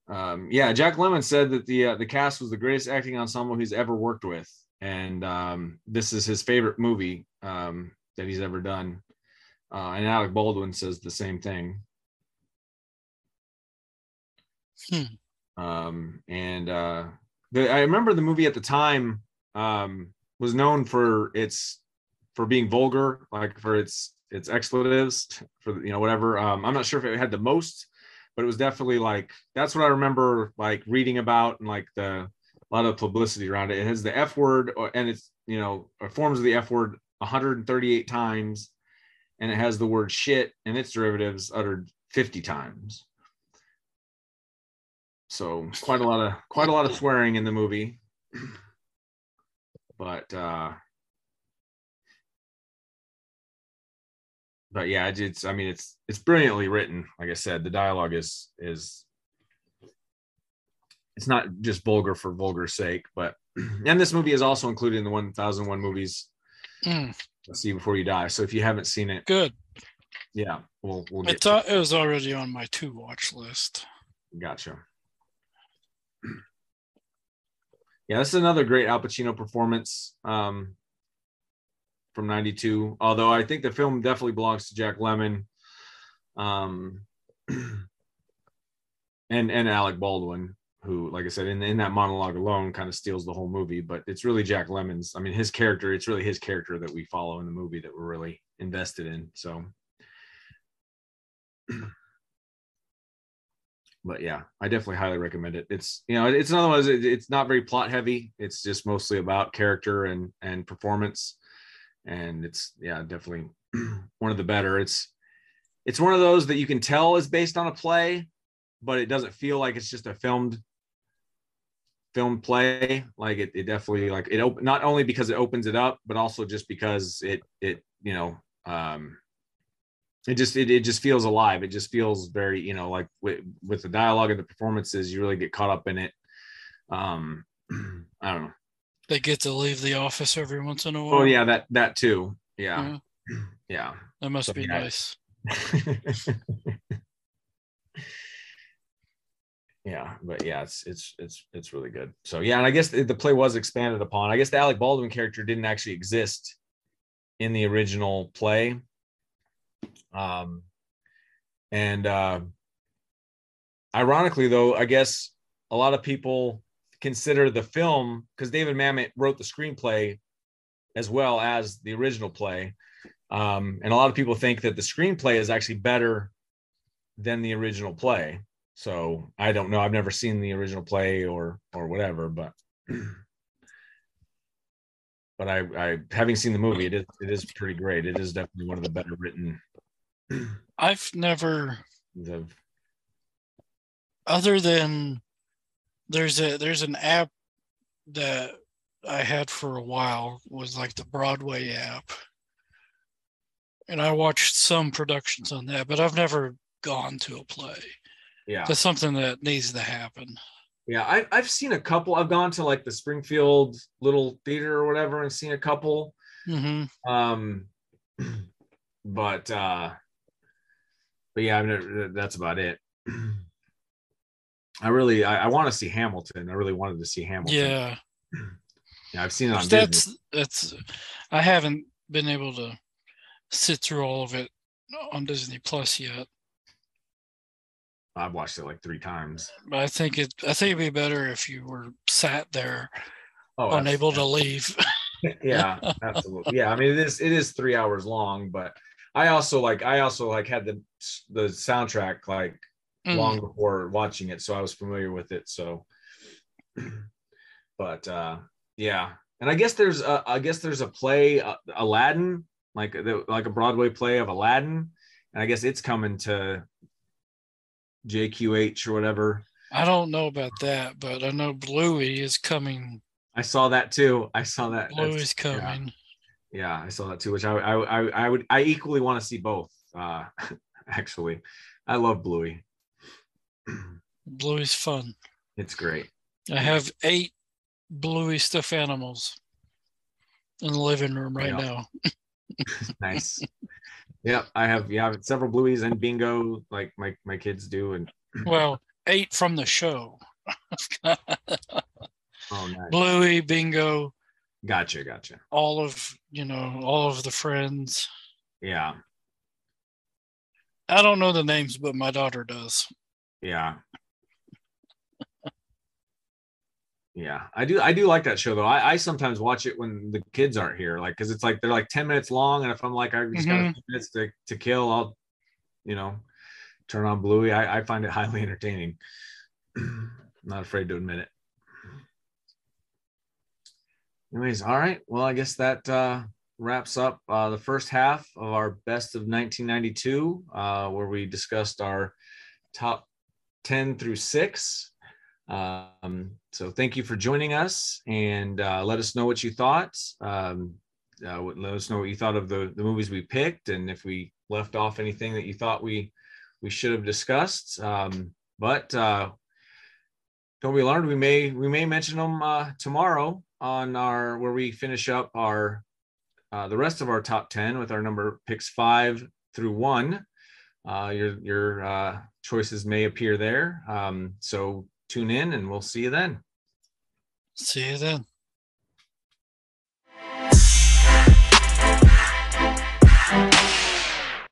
um, yeah, Jack Lemmon said that the uh, the cast was the greatest acting ensemble he's ever worked with, and um, this is his favorite movie um, that he's ever done. Uh, and Alec Baldwin says the same thing. Hmm. Um, and uh, the, I remember the movie at the time um, was known for its for being vulgar, like for its its expletives, for you know whatever. Um, I'm not sure if it had the most but it was definitely like that's what I remember like reading about and like the a lot of publicity around it. It has the F word and it's you know forms of the F word 138 times, and it has the word shit and its derivatives uttered 50 times. So quite a lot of quite a lot of swearing in the movie. But uh but yeah, it's I mean it's it's brilliantly written. Like I said, the dialogue is is it's not just vulgar for vulgar sake, but and this movie is also included in the 1001 movies. Mm. Let's see before you die. So if you haven't seen it, good. Yeah, we'll we'll get. I thought it was already on my to watch list. Gotcha. Yeah, this is another great Al Pacino performance. Um, from 92 although i think the film definitely belongs to jack lemmon um and and alec baldwin who like i said in, in that monologue alone kind of steals the whole movie but it's really jack lemmon's i mean his character it's really his character that we follow in the movie that we're really invested in so. But yeah i definitely highly recommend it. It's you know it's another one it's not very plot heavy. It's just mostly about character and and performance and it's yeah definitely one of the better. It's it's one of those that you can tell is based on a play but it doesn't feel like it's just a filmed filmed play. Like it, it definitely like it op- not only because it opens it up but also just because it it you know um it just it, it just feels alive. It just feels very you know like with, with the dialogue and the performances you really get caught up in it. Um i don't know they get to leave the office every once in a while. Oh yeah, that that too. Yeah, yeah. yeah. That must be nice. yeah, but yeah, it's it's it's it's really good. So yeah, and I guess the, the play was expanded upon. I guess the Alec Baldwin character didn't actually exist in the original play. Um, and uh, ironically, though, I guess a lot of people consider the film because David Mamet wrote the screenplay as well as the original play. Um, and a lot of people think that the screenplay is actually better than the original play. so I don't know. I've never seen the original play or or whatever, but but I, I having seen the movie, it is it is pretty great. It is definitely one of the better written. I've never, of- other than there's a there's an app that I had for a while was like the Broadway app, and I watched some productions on that, but I've never gone to a play. yeah, That's something that needs to happen. yeah. I I've seen a couple. I've gone to like the Springfield Little Theater or whatever and seen a couple. hmm Um, but uh, but yeah, I mean that's about it. I really I, I want to see Hamilton. I really wanted to see Hamilton. Yeah, yeah, I've seen it on Disney. that's that's. I haven't been able to sit through all of it on Disney Plus yet, I've watched it like three times. but I think it. I think it'd be better if you were sat there, Oh, unable to leave. yeah absolutely yeah i mean it is it is three hours long but i also like i also like had the the soundtrack like Mm. long before watching it so i was familiar with it so but uh yeah and i guess there's a, i guess there's a play uh, aladdin like the, like a broadway play of aladdin and i guess it's coming to jqh or whatever I don't know about that, but I know Bluey is coming. i saw that too i saw that Bluey's yeah. coming. yeah i saw that too which i i i, I would i equally want to see both uh actually i love bluey Bluey's fun. it's great I have eight Bluey stuffed animals in the living room right Yeah. now. nice yeah i have yeah several blueys and bingo like my my kids do and Well, eight from the show. oh nice Bluey, Bingo, gotcha gotcha all of you know, all of the friends. yeah I don't know the names, but my daughter does. Yeah. Yeah. I do i do like that show though. I, I sometimes watch it when the kids aren't here like because it's like they're like 10 minutes long and if i'm like i just got a Mhm. few minutes to, to kill i'll you know turn on bluey. I, I find it highly entertaining. Not afraid to admit it. Anyways all right. Well i guess that uh wraps up uh the first half of our best of 1992 uh where we discussed our top 10 through 6 um so thank you for joining us and uh let us know what you thought. Um uh, let us know what you thought of the the movies we picked and if we left off anything that you thought we we should have discussed. Um but uh don't be alarmed. We may we may mention them uh tomorrow on our where we finish up our uh the rest of our top 10 with our number picks five through one. Uh your your uh choices may appear there um so tune in and we'll see you then See you then.